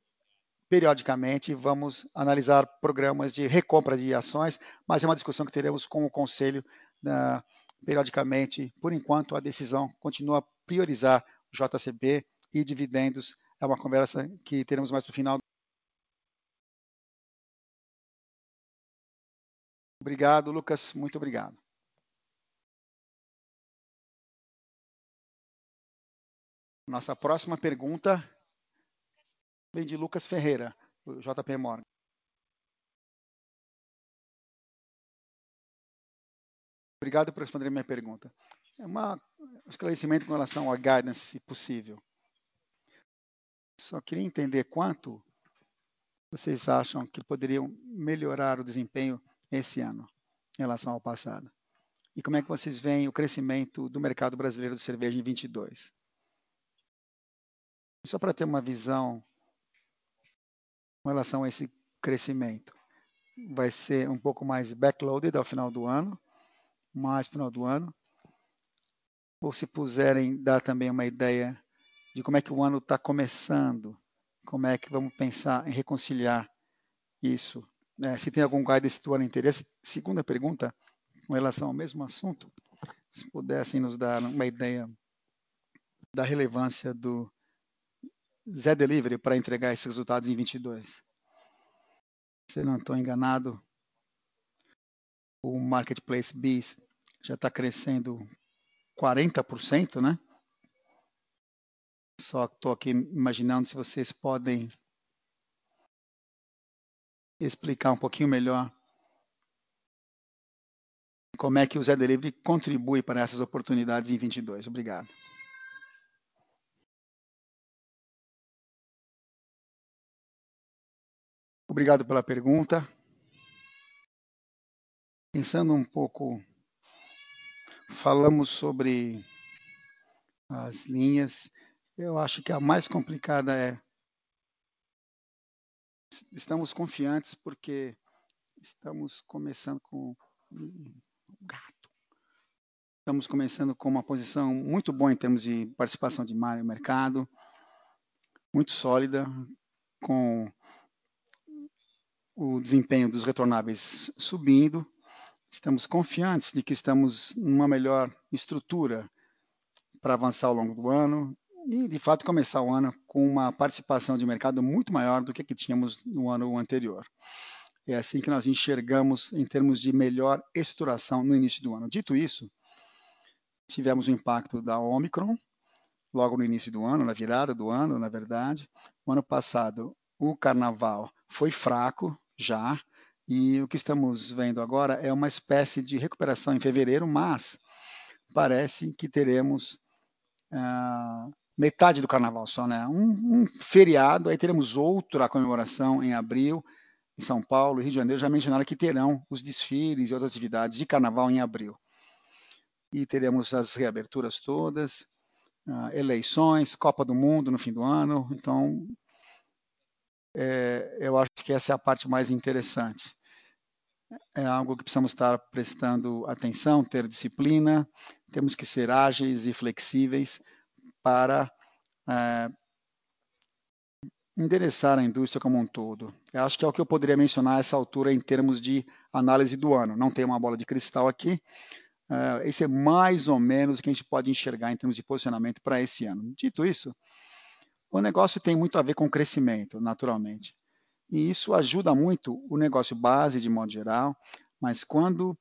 periodicamente vamos analisar programas de recompra de ações, mas é uma discussão que teremos com o conselho uh, periodicamente. Por enquanto, a decisão continua a priorizar o JCB e dividendos. É uma conversa que teremos mais para o final. Obrigado, Lucas. Muito obrigado. Nossa próxima pergunta vem de Lucas Ferreira, JP Morgan. Obrigado por responder a minha pergunta. É um esclarecimento com relação ao guidance, se possível. Só queria entender quanto vocês acham que poderiam melhorar o desempenho esse ano em relação ao passado. E como é que vocês veem o crescimento do mercado brasileiro de cerveja em 22? Só para ter uma visão com relação a esse crescimento. Vai ser um pouco mais backloaded ao final do ano, mais final do ano. Ou se puserem dar também uma ideia de como é que o ano está começando, como é que vamos pensar em reconciliar isso. Né? Se tem algum guidance do ano interesse. Segunda pergunta, com relação ao mesmo assunto, se pudessem nos dar uma ideia da relevância do Zé Delivery para entregar esses resultados em 22. Se não estou enganado, o Marketplace Biz já está crescendo 40%, né? Só estou aqui imaginando se vocês podem explicar um pouquinho melhor como é que o Zé Delivery contribui para essas oportunidades em 22. Obrigado. Obrigado pela pergunta. Pensando um pouco, falamos sobre as linhas. Eu acho que a mais complicada é estamos confiantes porque estamos começando com gato. Estamos começando com uma posição muito boa em termos de participação de mar no mercado, muito sólida, com o desempenho dos retornáveis subindo. Estamos confiantes de que estamos numa melhor estrutura para avançar ao longo do ano e, de fato, começar o ano com uma participação de mercado muito maior do que, que tínhamos no ano anterior. É assim que nós enxergamos em termos de melhor estruturação no início do ano. Dito isso, tivemos o impacto da Omicron logo no início do ano, na virada do ano, na verdade. O ano passado, o carnaval foi fraco, já, e o que estamos vendo agora é uma espécie de recuperação em fevereiro, mas parece que teremos uh, metade do carnaval só, né? Um, um, feriado, aí teremos outra comemoração em abril, em São Paulo e Rio de Janeiro. Já mencionaram que terão os desfiles e outras atividades de carnaval em abril. E teremos as reaberturas todas, uh, eleições, Copa do Mundo no fim do ano. Então, é, eu acho que essa é a parte mais interessante. É algo que precisamos estar prestando atenção, ter disciplina, temos que ser ágeis e flexíveis para é, endereçar a indústria como um todo. Eu acho que é o que eu poderia mencionar a essa altura em termos de análise do ano. Não tem uma bola de cristal aqui. Esse é mais ou menos o que a gente pode enxergar em termos de posicionamento para esse ano. Dito isso, o negócio tem muito a ver com crescimento, naturalmente. E isso ajuda muito o negócio base, de modo geral, mas quando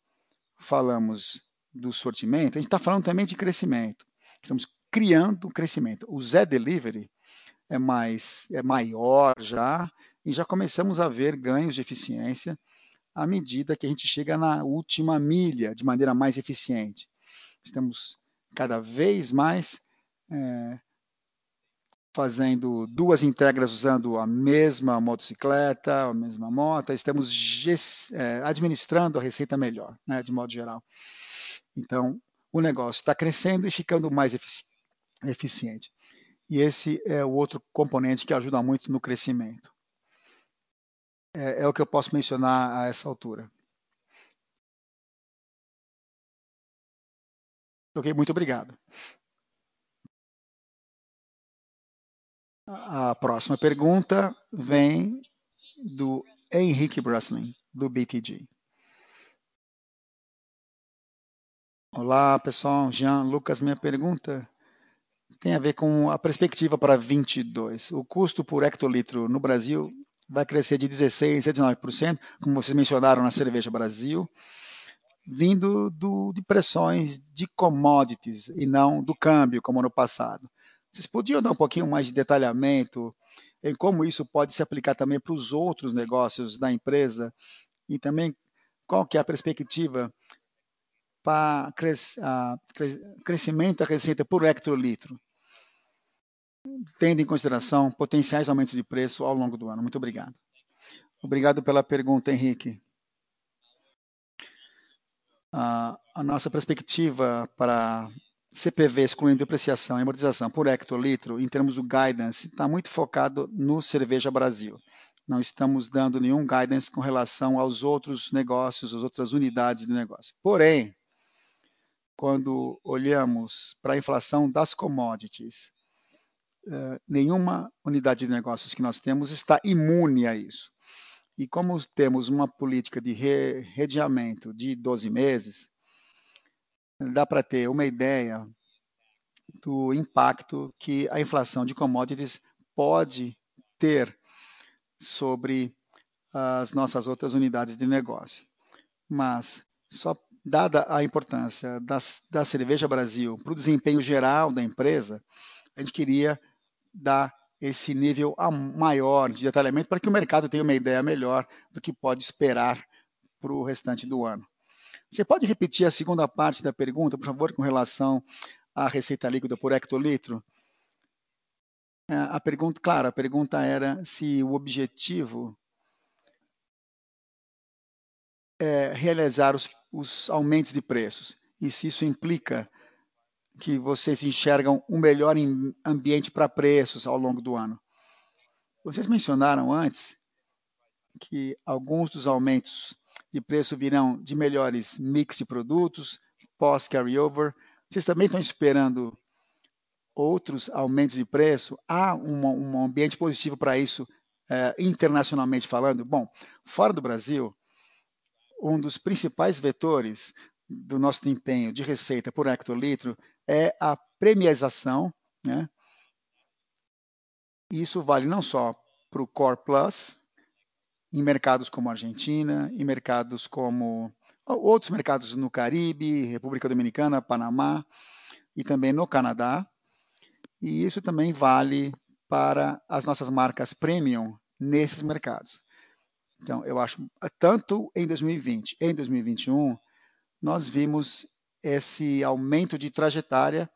falamos do sortimento, a gente está falando também de crescimento. Estamos criando crescimento. O Zé Delivery é mais é maior já e já começamos a ver ganhos de eficiência à medida que a gente chega na última milha de maneira mais eficiente. Estamos cada vez mais é, fazendo duas integras usando a mesma motocicleta, a mesma moto, estamos é, administrando a receita melhor, né, de modo geral. Então, o negócio está crescendo e ficando mais efici eficiente. E esse é o outro componente que ajuda muito no crescimento. É, é o que eu posso mencionar a essa altura. Ok, muito obrigado. A próxima pergunta vem do Henrique Breslin, do BTG. Olá, pessoal. Jean, Lucas, minha pergunta tem a ver com a perspectiva para 22. O custo por hectolitro no Brasil vai crescer de 16% a 19%, como vocês mencionaram na Cerveja Brasil, vindo do, de pressões de commodities e não do câmbio, como no passado. Vocês podiam dar um pouquinho mais de detalhamento em como isso pode se aplicar também para os outros negócios da empresa e também qual que é a perspectiva para cres, crescimento da receita por hectolitro, tendo em consideração potenciais aumentos de preço ao longo do ano. Muito obrigado. Obrigado pela pergunta, Henrique. a nossa perspectiva para CPV, excluindo depreciação e amortização por hectolitro, em termos do guidance, está muito focado no Cerveja Brasil. Não estamos dando nenhum guidance com relação aos outros negócios, às outras unidades de negócio. Porém, quando olhamos para a inflação das commodities, eh, nenhuma unidade de negócios que nós temos está imune a isso. E como temos uma política de redeamento de 12 meses, dá para ter uma ideia do impacto que a inflação de commodities pode ter sobre as nossas outras unidades de negócio. Mas, só dada a importância das, da Cerveja Brasil para o desempenho geral da empresa, a gente queria dar esse nível maior de detalhamento para que o mercado tenha uma ideia melhor do que pode esperar para o restante do ano. Você pode repetir a segunda parte da pergunta, por favor, com relação à receita líquida por hectolitro? É, a pergunta, claro, a pergunta era se o objetivo é realizar os, os aumentos de preços e se isso implica que vocês enxergam um melhor ambiente para preços ao longo do ano. Vocês mencionaram antes que alguns dos aumentos de preço virão de melhores mix de produtos, pós-carryover. Vocês também estão esperando outros aumentos de preço? Há um, um ambiente positivo para isso é, internacionalmente falando? Bom, fora do Brasil, um dos principais vetores do nosso desempenho de receita por hectolitro é a premiação, né? Isso vale não só para o Core Plus, em mercados como Argentina, em mercados como outros mercados no Caribe, República Dominicana, Panamá e também no Canadá. E isso também vale para as nossas marcas premium nesses mercados. Então, eu acho, tanto em 2020 e em 2021, nós vimos esse aumento de trajetória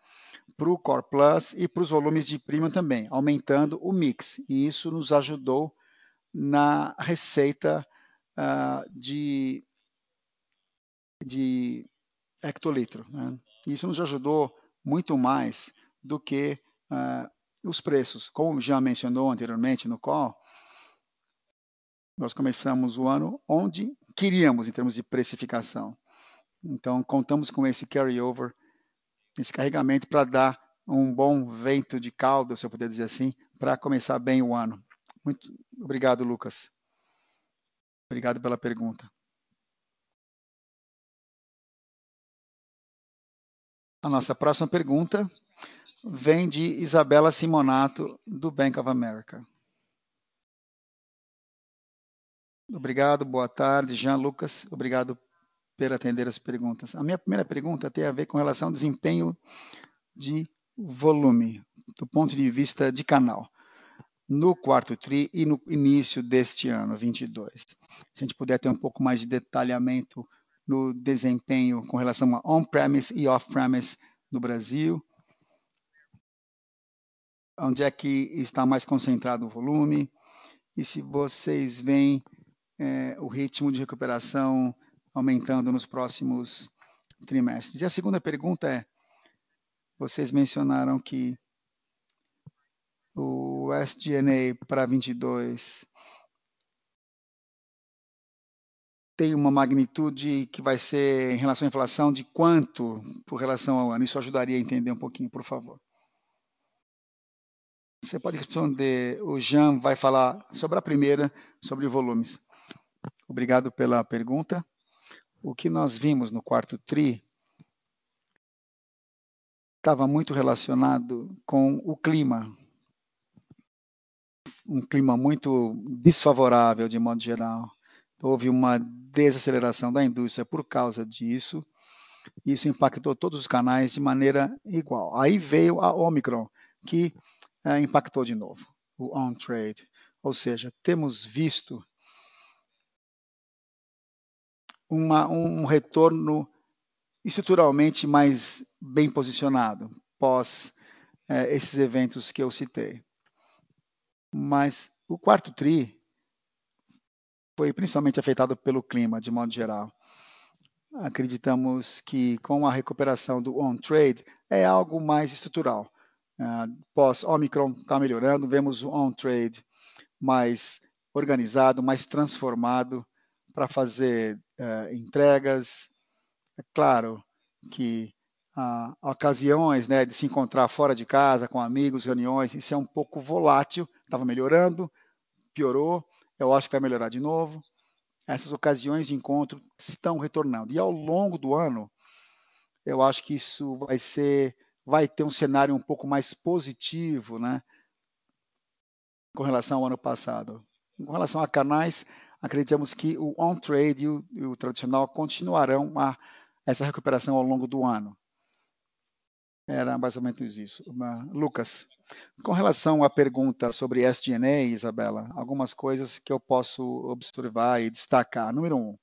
para o Core Plus e para os volumes de premium também, aumentando o mix. E isso nos ajudou na receita uh, de, de hectolitro. Né? Isso nos ajudou muito mais do que uh, os preços. Como já mencionou anteriormente no call, nós começamos o ano onde queríamos em termos de precificação. Então, contamos com esse carryover, esse carregamento para dar um bom vento de caldo, se eu puder dizer assim, para começar bem o ano. Muito obrigado, Lucas. Obrigado pela pergunta. A nossa próxima pergunta vem de Isabela Simonato, do Bank of America. Obrigado, boa tarde, Jean Lucas. Obrigado por atender as perguntas. A minha primeira pergunta tem a ver com relação ao desempenho de volume, do ponto de vista de canal no quarto TRI e no início deste ano, 22. Se a gente puder ter um pouco mais de detalhamento no desempenho com relação a on-premise e off-premise no Brasil, onde é que está mais concentrado o volume, e se vocês veem é, o ritmo de recuperação aumentando nos próximos trimestres. E a segunda pergunta é: vocês mencionaram que o SG&A para 22 tem uma magnitude que vai ser em relação à inflação de quanto por relação ao ano? Isso ajudaria a entender um pouquinho, por favor. Você pode responder. O Jean vai falar sobre a primeira, sobre volumes. Obrigado pela pergunta. O que nós vimos no quarto TRI estava muito relacionado com o clima, um clima muito desfavorável de modo geral. Houve uma desaceleração da indústria por causa disso. Isso impactou todos os canais de maneira igual. Aí veio a Omicron, que é, impactou de novo o on-trade. Ou seja, temos visto uma, um retorno estruturalmente mais bem posicionado pós é, esses eventos que eu citei. Mas o quarto TRI foi principalmente afetado pelo clima, de modo geral. Acreditamos que com a recuperação do on-trade é algo mais estrutural. Uh, Pós-Omicron está melhorando, vemos o on-trade mais organizado, mais transformado para fazer uh, entregas. É claro que uh, ocasiões né, de se encontrar fora de casa, com amigos, reuniões, isso é um pouco volátil, estava melhorando, piorou, eu acho que vai melhorar de novo. Essas ocasiões de encontro estão retornando. E ao longo do ano, eu acho que isso vai ser, vai ter um cenário um pouco mais positivo, né? Com relação ao ano passado. Com relação a canais, acreditamos que o on-trade e, e o, tradicional continuarão a, essa recuperação ao longo do ano. Era mais ou menos isso. Lucas, com relação à pergunta sobre SG&A, Isabela, algumas coisas que eu posso observar e destacar. Número um,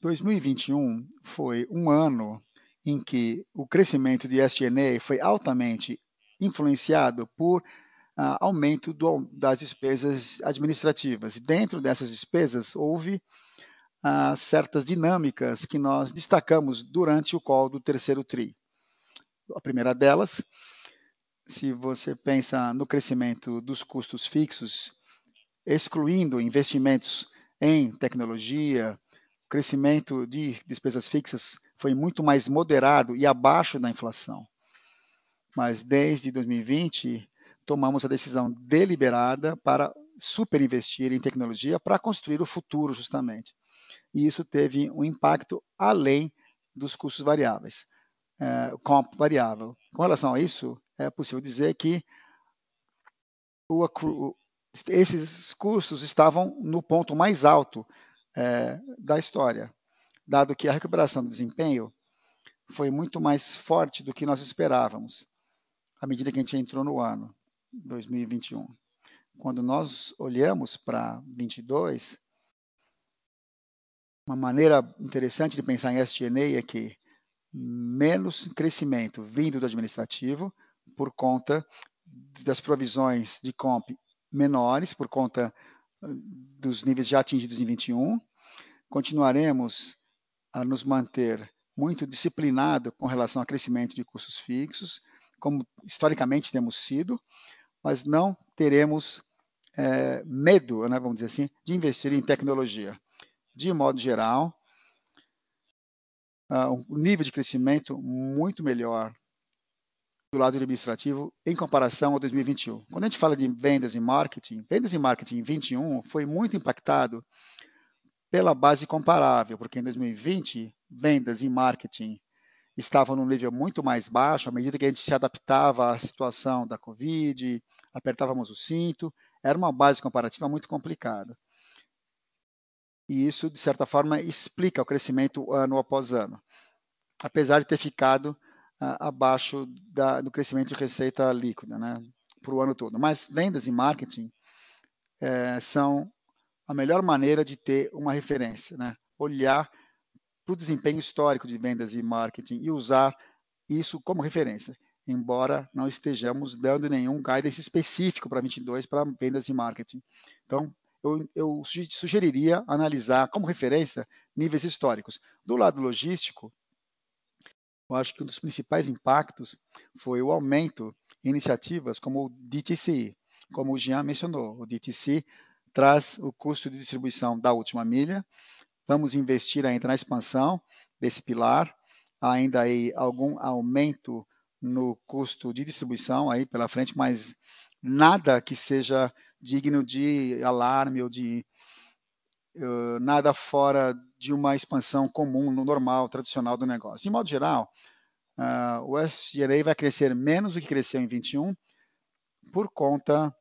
2021 foi um ano em que o crescimento de SG&A foi altamente influenciado por uh, aumento do, das despesas administrativas. Dentro dessas despesas, houve uh, certas dinâmicas que nós destacamos durante o call do terceiro TRI. A primeira delas, se você pensa no crescimento dos custos fixos, excluindo investimentos em tecnologia, o crescimento de despesas fixas foi muito mais moderado e abaixo da inflação. Mas desde 2020, tomamos a decisão deliberada para superinvestir em tecnologia para construir o futuro, justamente. E isso teve um impacto além dos custos variáveis, é, comp variável. Com relação a isso, é possível dizer que o, esses custos estavam no ponto mais alto é, da história, dado que a recuperação do desempenho foi muito mais forte do que nós esperávamos à medida que a gente entrou no ano 2021. Quando nós olhamos para 22, uma maneira interessante de pensar em SG&A é que menos crescimento vindo do administrativo por conta das provisões de comp menores, por conta dos níveis já atingidos em 21. Continuaremos a nos manter muito disciplinado com relação ao crescimento de custos fixos, como historicamente temos sido, mas não teremos é, medo, né, vamos dizer assim, de investir em tecnologia. De modo geral, uh, um nível de crescimento muito melhor do lado administrativo em comparação ao 2021. Quando a gente fala de vendas e marketing, vendas e marketing em 21 foi muito impactado pela base comparável, porque em 2020 vendas e marketing estavam num nível muito mais baixo, à medida que a gente se adaptava à situação da Covid, apertávamos o cinto, era uma base comparativa muito complicada. E isso, de certa forma, explica o crescimento ano após ano, apesar de ter ficado uh, abaixo da, do crescimento de receita líquida né, para o ano todo. Mas vendas e marketing é, são a melhor maneira de ter uma referência, né? olhar para o desempenho histórico de vendas e marketing e usar isso como referência, embora não estejamos dando nenhum guidance específico para 22 para vendas e marketing. Então, eu, eu sugeriria analisar como referência níveis históricos. Do lado logístico, eu acho que um dos principais impactos foi o aumento em iniciativas como o DTC, como o Jean mencionou. O DTC traz o custo de distribuição da última milha, Vamos investir ainda na expansão desse pilar, ainda aí algum aumento no custo de distribuição aí pela frente, mas nada que seja digno de alarme ou de uh, nada fora de uma expansão comum, no normal, tradicional do negócio. De modo geral, uh, o SGA vai crescer menos do que cresceu em 21 por conta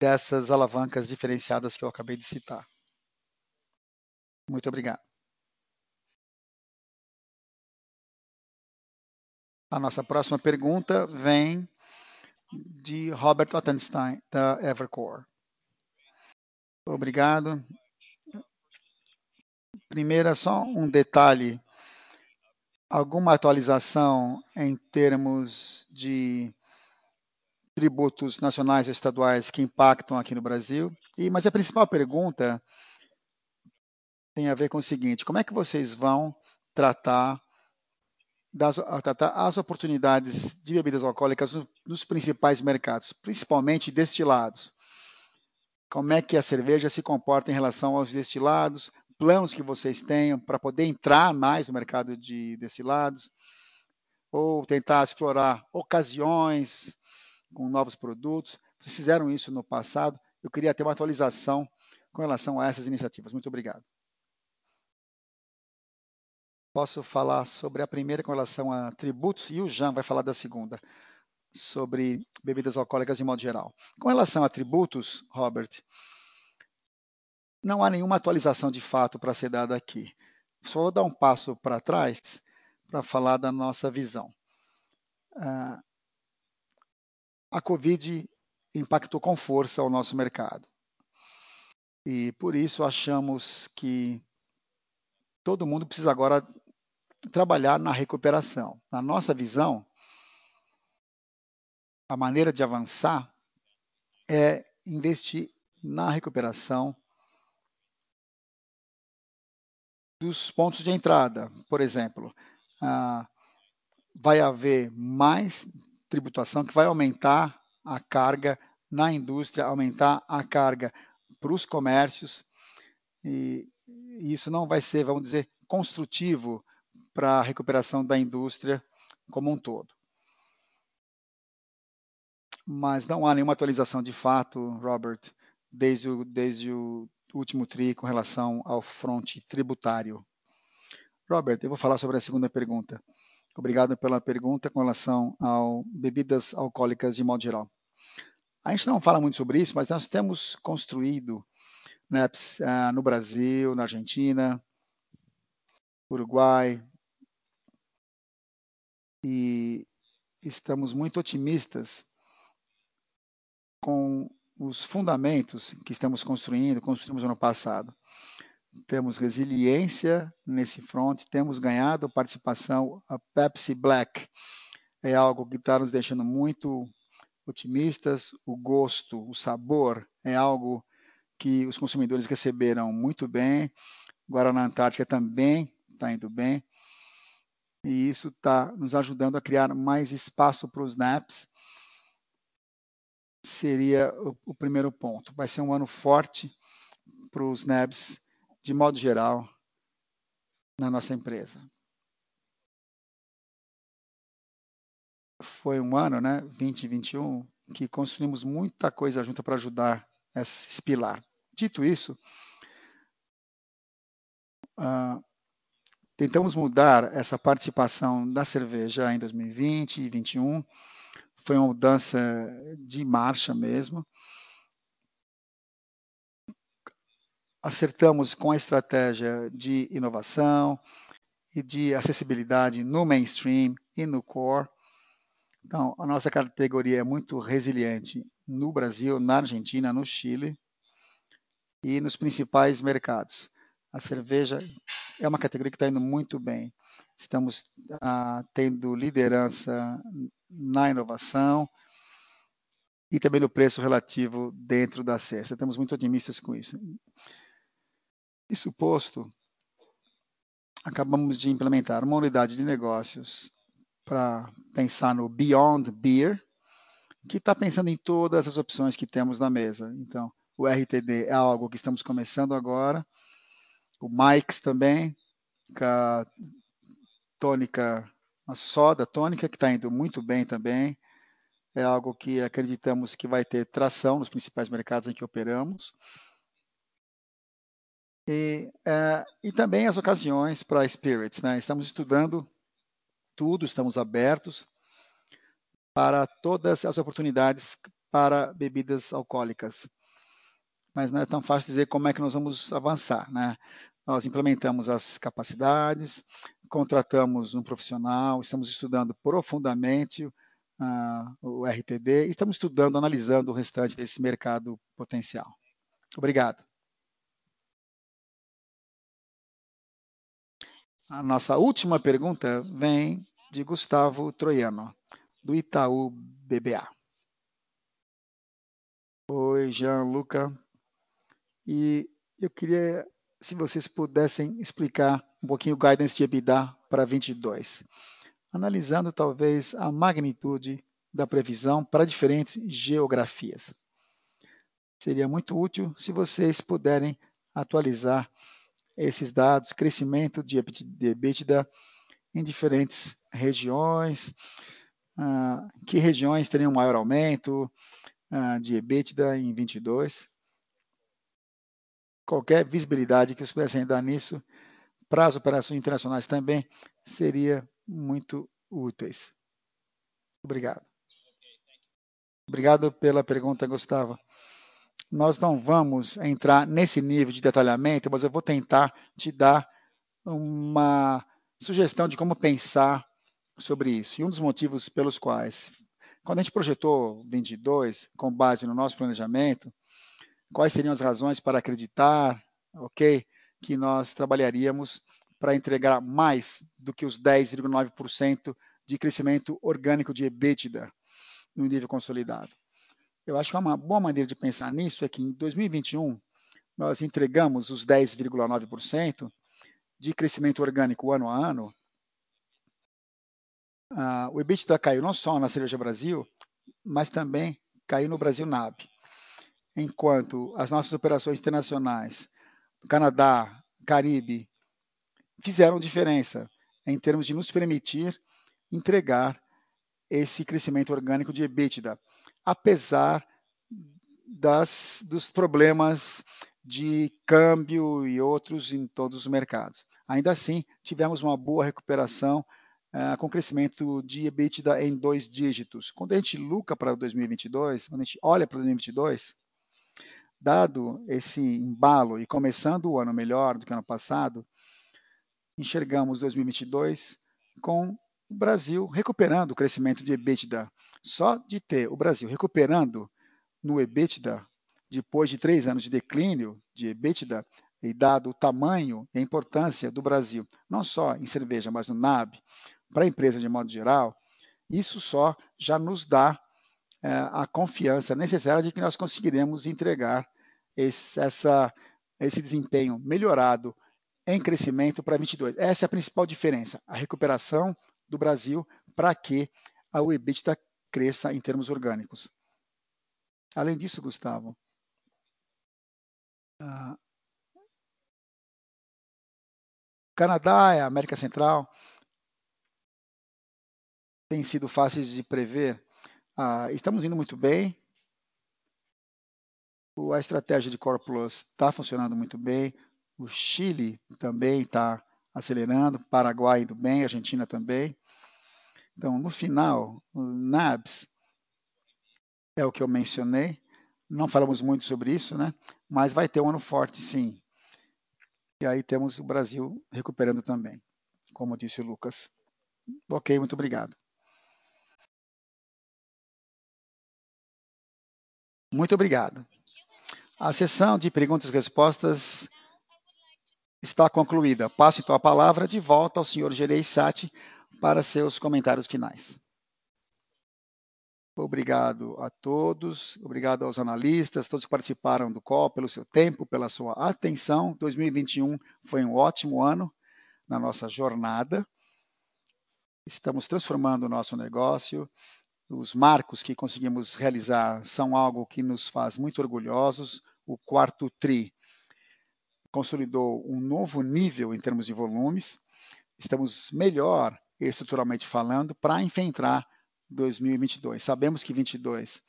dessas alavancas diferenciadas que eu acabei de citar. Muito obrigado. A nossa próxima pergunta vem de Robert Ottenstein, da Evercore. Obrigado. Primeiro, só um detalhe. Alguma atualização em termos de tributos nacionais e estaduais que impactam aqui no Brasil? E, mas a principal pergunta tem a ver com o seguinte: como é que vocês vão tratar, das, tratar as oportunidades de bebidas alcoólicas no, nos principais mercados, principalmente destilados? Como é que a cerveja se comporta em relação aos destilados? Planos que vocês tenham para poder entrar mais no mercado de destilados? Ou tentar explorar ocasiões com novos produtos? Vocês fizeram isso no passado. Eu queria ter uma atualização com relação a essas iniciativas. Muito obrigado. Posso falar sobre a primeira com relação a tributos e o Jean vai falar da segunda, sobre bebidas alcoólicas de modo geral. Com relação a tributos, Robert, não há nenhuma atualização de fato para ser dada aqui. Só vou dar um passo para trás para falar da nossa visão. Uh, a Covid impactou com força o nosso mercado. E por isso achamos que todo mundo precisa agora trabalhar na recuperação. Na nossa visão, a maneira de avançar é investir na recuperação dos pontos de entrada. Por exemplo, ah, vai haver mais tributação que vai aumentar a carga na indústria, aumentar a carga para os comércios, e isso não vai ser, vamos dizer, construtivo para a recuperação da indústria como um todo. Mas não há nenhuma atualização de fato, Robert, desde o, desde o último TRI com relação ao fronte tributário. Robert, eu vou falar sobre a segunda pergunta. Obrigado pela pergunta com relação ao bebidas alcoólicas de modo geral. A gente não fala muito sobre isso, mas nós temos construído NEPs uh, no Brasil, na Argentina, Uruguai, e estamos muito otimistas com os fundamentos que estamos construindo, construímos no ano passado. Temos resiliência nesse front, temos ganhado participação. A Pepsi Black é algo que está nos deixando muito otimistas. O gosto, o sabor é algo que os consumidores receberam muito bem. Guaraná Antártica também está indo bem. E isso está nos ajudando a criar mais espaço para os NAPs. Seria o, o primeiro ponto. Vai ser um ano forte para os NABs, de modo geral, na nossa empresa. Foi um ano, né, 2021, que construímos muita coisa junto para ajudar esse pilar. Dito isso, uh, tentamos mudar essa participação da cerveja em 2020 e 2021. Foi uma mudança de marcha mesmo. Acertamos com a estratégia de inovação e de acessibilidade no mainstream e no core. Então, a nossa categoria é muito resiliente no Brasil, na Argentina, no Chile e nos principais mercados. A cerveja é uma categoria que está indo muito bem. Estamos ah, tendo liderança na inovação e também no preço relativo dentro da cesta. Estamos muito otimistas com isso. Isso posto, acabamos de implementar uma unidade de negócios para pensar no Beyond Beer, que está pensando em todas as opções que temos na mesa. Então, o RTD é algo que estamos começando agora, o Mike's também, com a tônica, a soda tônica, que está indo muito bem também. É algo que acreditamos que vai ter tração nos principais mercados em que operamos. E, é, e também as ocasiões para spirits. Né? Estamos estudando tudo, estamos abertos para todas as oportunidades para bebidas alcoólicas. Mas não é tão fácil dizer como é que nós vamos avançar. Né? Nós implementamos as capacidades, contratamos um profissional, estamos estudando profundamente uh, o RTD e estamos estudando, analisando o restante desse mercado potencial. Obrigado. A nossa última pergunta vem de Gustavo Troiano, do Itaú BBA. Oi, Jean, Luca. E eu queria, se vocês pudessem explicar um pouquinho o guidance de EBITDA para 22, analisando talvez a magnitude da previsão para diferentes geografias. Seria muito útil se vocês puderem atualizar esses dados, crescimento de EBITDA em diferentes regiões, ah, que regiões teriam maior aumento ah, de EBITDA em 22. Qualquer visibilidade que vocês pudessem dar nisso, para as operações internacionais também, seria muito úteis. Obrigado. Obrigado pela pergunta, Gustavo. Nós não vamos entrar nesse nível de detalhamento, mas eu vou tentar te dar uma sugestão de como pensar sobre isso. E um dos motivos pelos quais, quando a gente projetou 22, com base no nosso planejamento, quais seriam as razões para acreditar, ok, que nós trabalharíamos para entregar mais do que os 10,9% de crescimento orgânico de EBITDA no nível consolidado. Eu acho que uma boa maneira de pensar nisso é que em 2021 nós entregamos os 10,9% de crescimento orgânico ano a ano. Ah, o EBITDA caiu não só na Cerveja Brasil, mas também caiu no Brasil NAB. Enquanto as nossas operações internacionais, Canadá, Caribe, fizeram diferença em termos de nos permitir entregar esse crescimento orgânico de EBITDA, apesar das, dos problemas de câmbio e outros em todos os mercados. Ainda assim, tivemos uma boa recuperação uh, com crescimento de EBITDA em dois dígitos. Quando a gente luca para 2022, quando a gente olha para 2022, dado esse embalo e começando o ano melhor do que o ano passado, enxergamos 2022 com o Brasil recuperando o crescimento de EBITDA. Só de ter o Brasil recuperando no EBITDA, depois de três anos de declínio de EBITDA, e dado o tamanho e a importância do Brasil, não só em cerveja, mas no NAB, para a empresa de modo geral, isso só já nos dá a confiança necessária de que nós conseguiremos entregar esse, essa, esse desempenho melhorado em crescimento para 22. Essa é a principal diferença, a recuperação do Brasil para que a EBITDA cresça em termos orgânicos. Além disso, Gustavo, uh, Canadá e América Central têm sido fáceis de prever. Uh, estamos indo muito bem. A estratégia de Core Plus está funcionando muito bem. O Chile também está acelerando, Paraguai indo bem, Argentina também. Então, no final, o NABS é o que eu mencionei. Não falamos muito sobre isso, né? Mas vai ter um ano forte, sim. E aí temos o Brasil recuperando também, como disse o Lucas. Ok, muito obrigado. Muito obrigado. A sessão de perguntas e respostas está concluída. Passo então a palavra de volta ao senhor Gerei Sati para seus comentários finais. Obrigado a todos, obrigado aos analistas, todos que participaram do call, pelo seu tempo, pela sua atenção. 2021 foi um ótimo ano na nossa jornada. Estamos transformando o nosso negócio. Os marcos que conseguimos realizar são algo que nos faz muito orgulhosos. O quarto TRI consolidou um novo nível em termos de volumes. Estamos melhor estruturalmente falando, para enfrentar 2022. Sabemos que 2022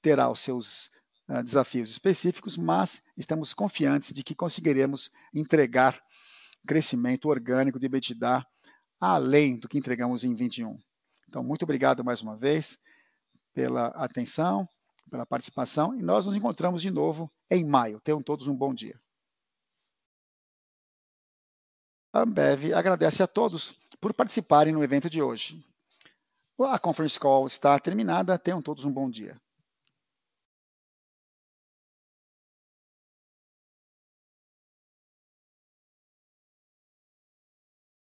terá os seus uh, desafios específicos, mas estamos confiantes de que conseguiremos entregar crescimento orgânico de EBITDA além do que entregamos em 21. Então, muito obrigado mais uma vez pela atenção, pela participação e nós nos encontramos de novo em maio. Tenham todos um bom dia. A Ambev agradece a todos por participarem no evento de hoje. A conference call está terminada. Tenham todos um bom dia.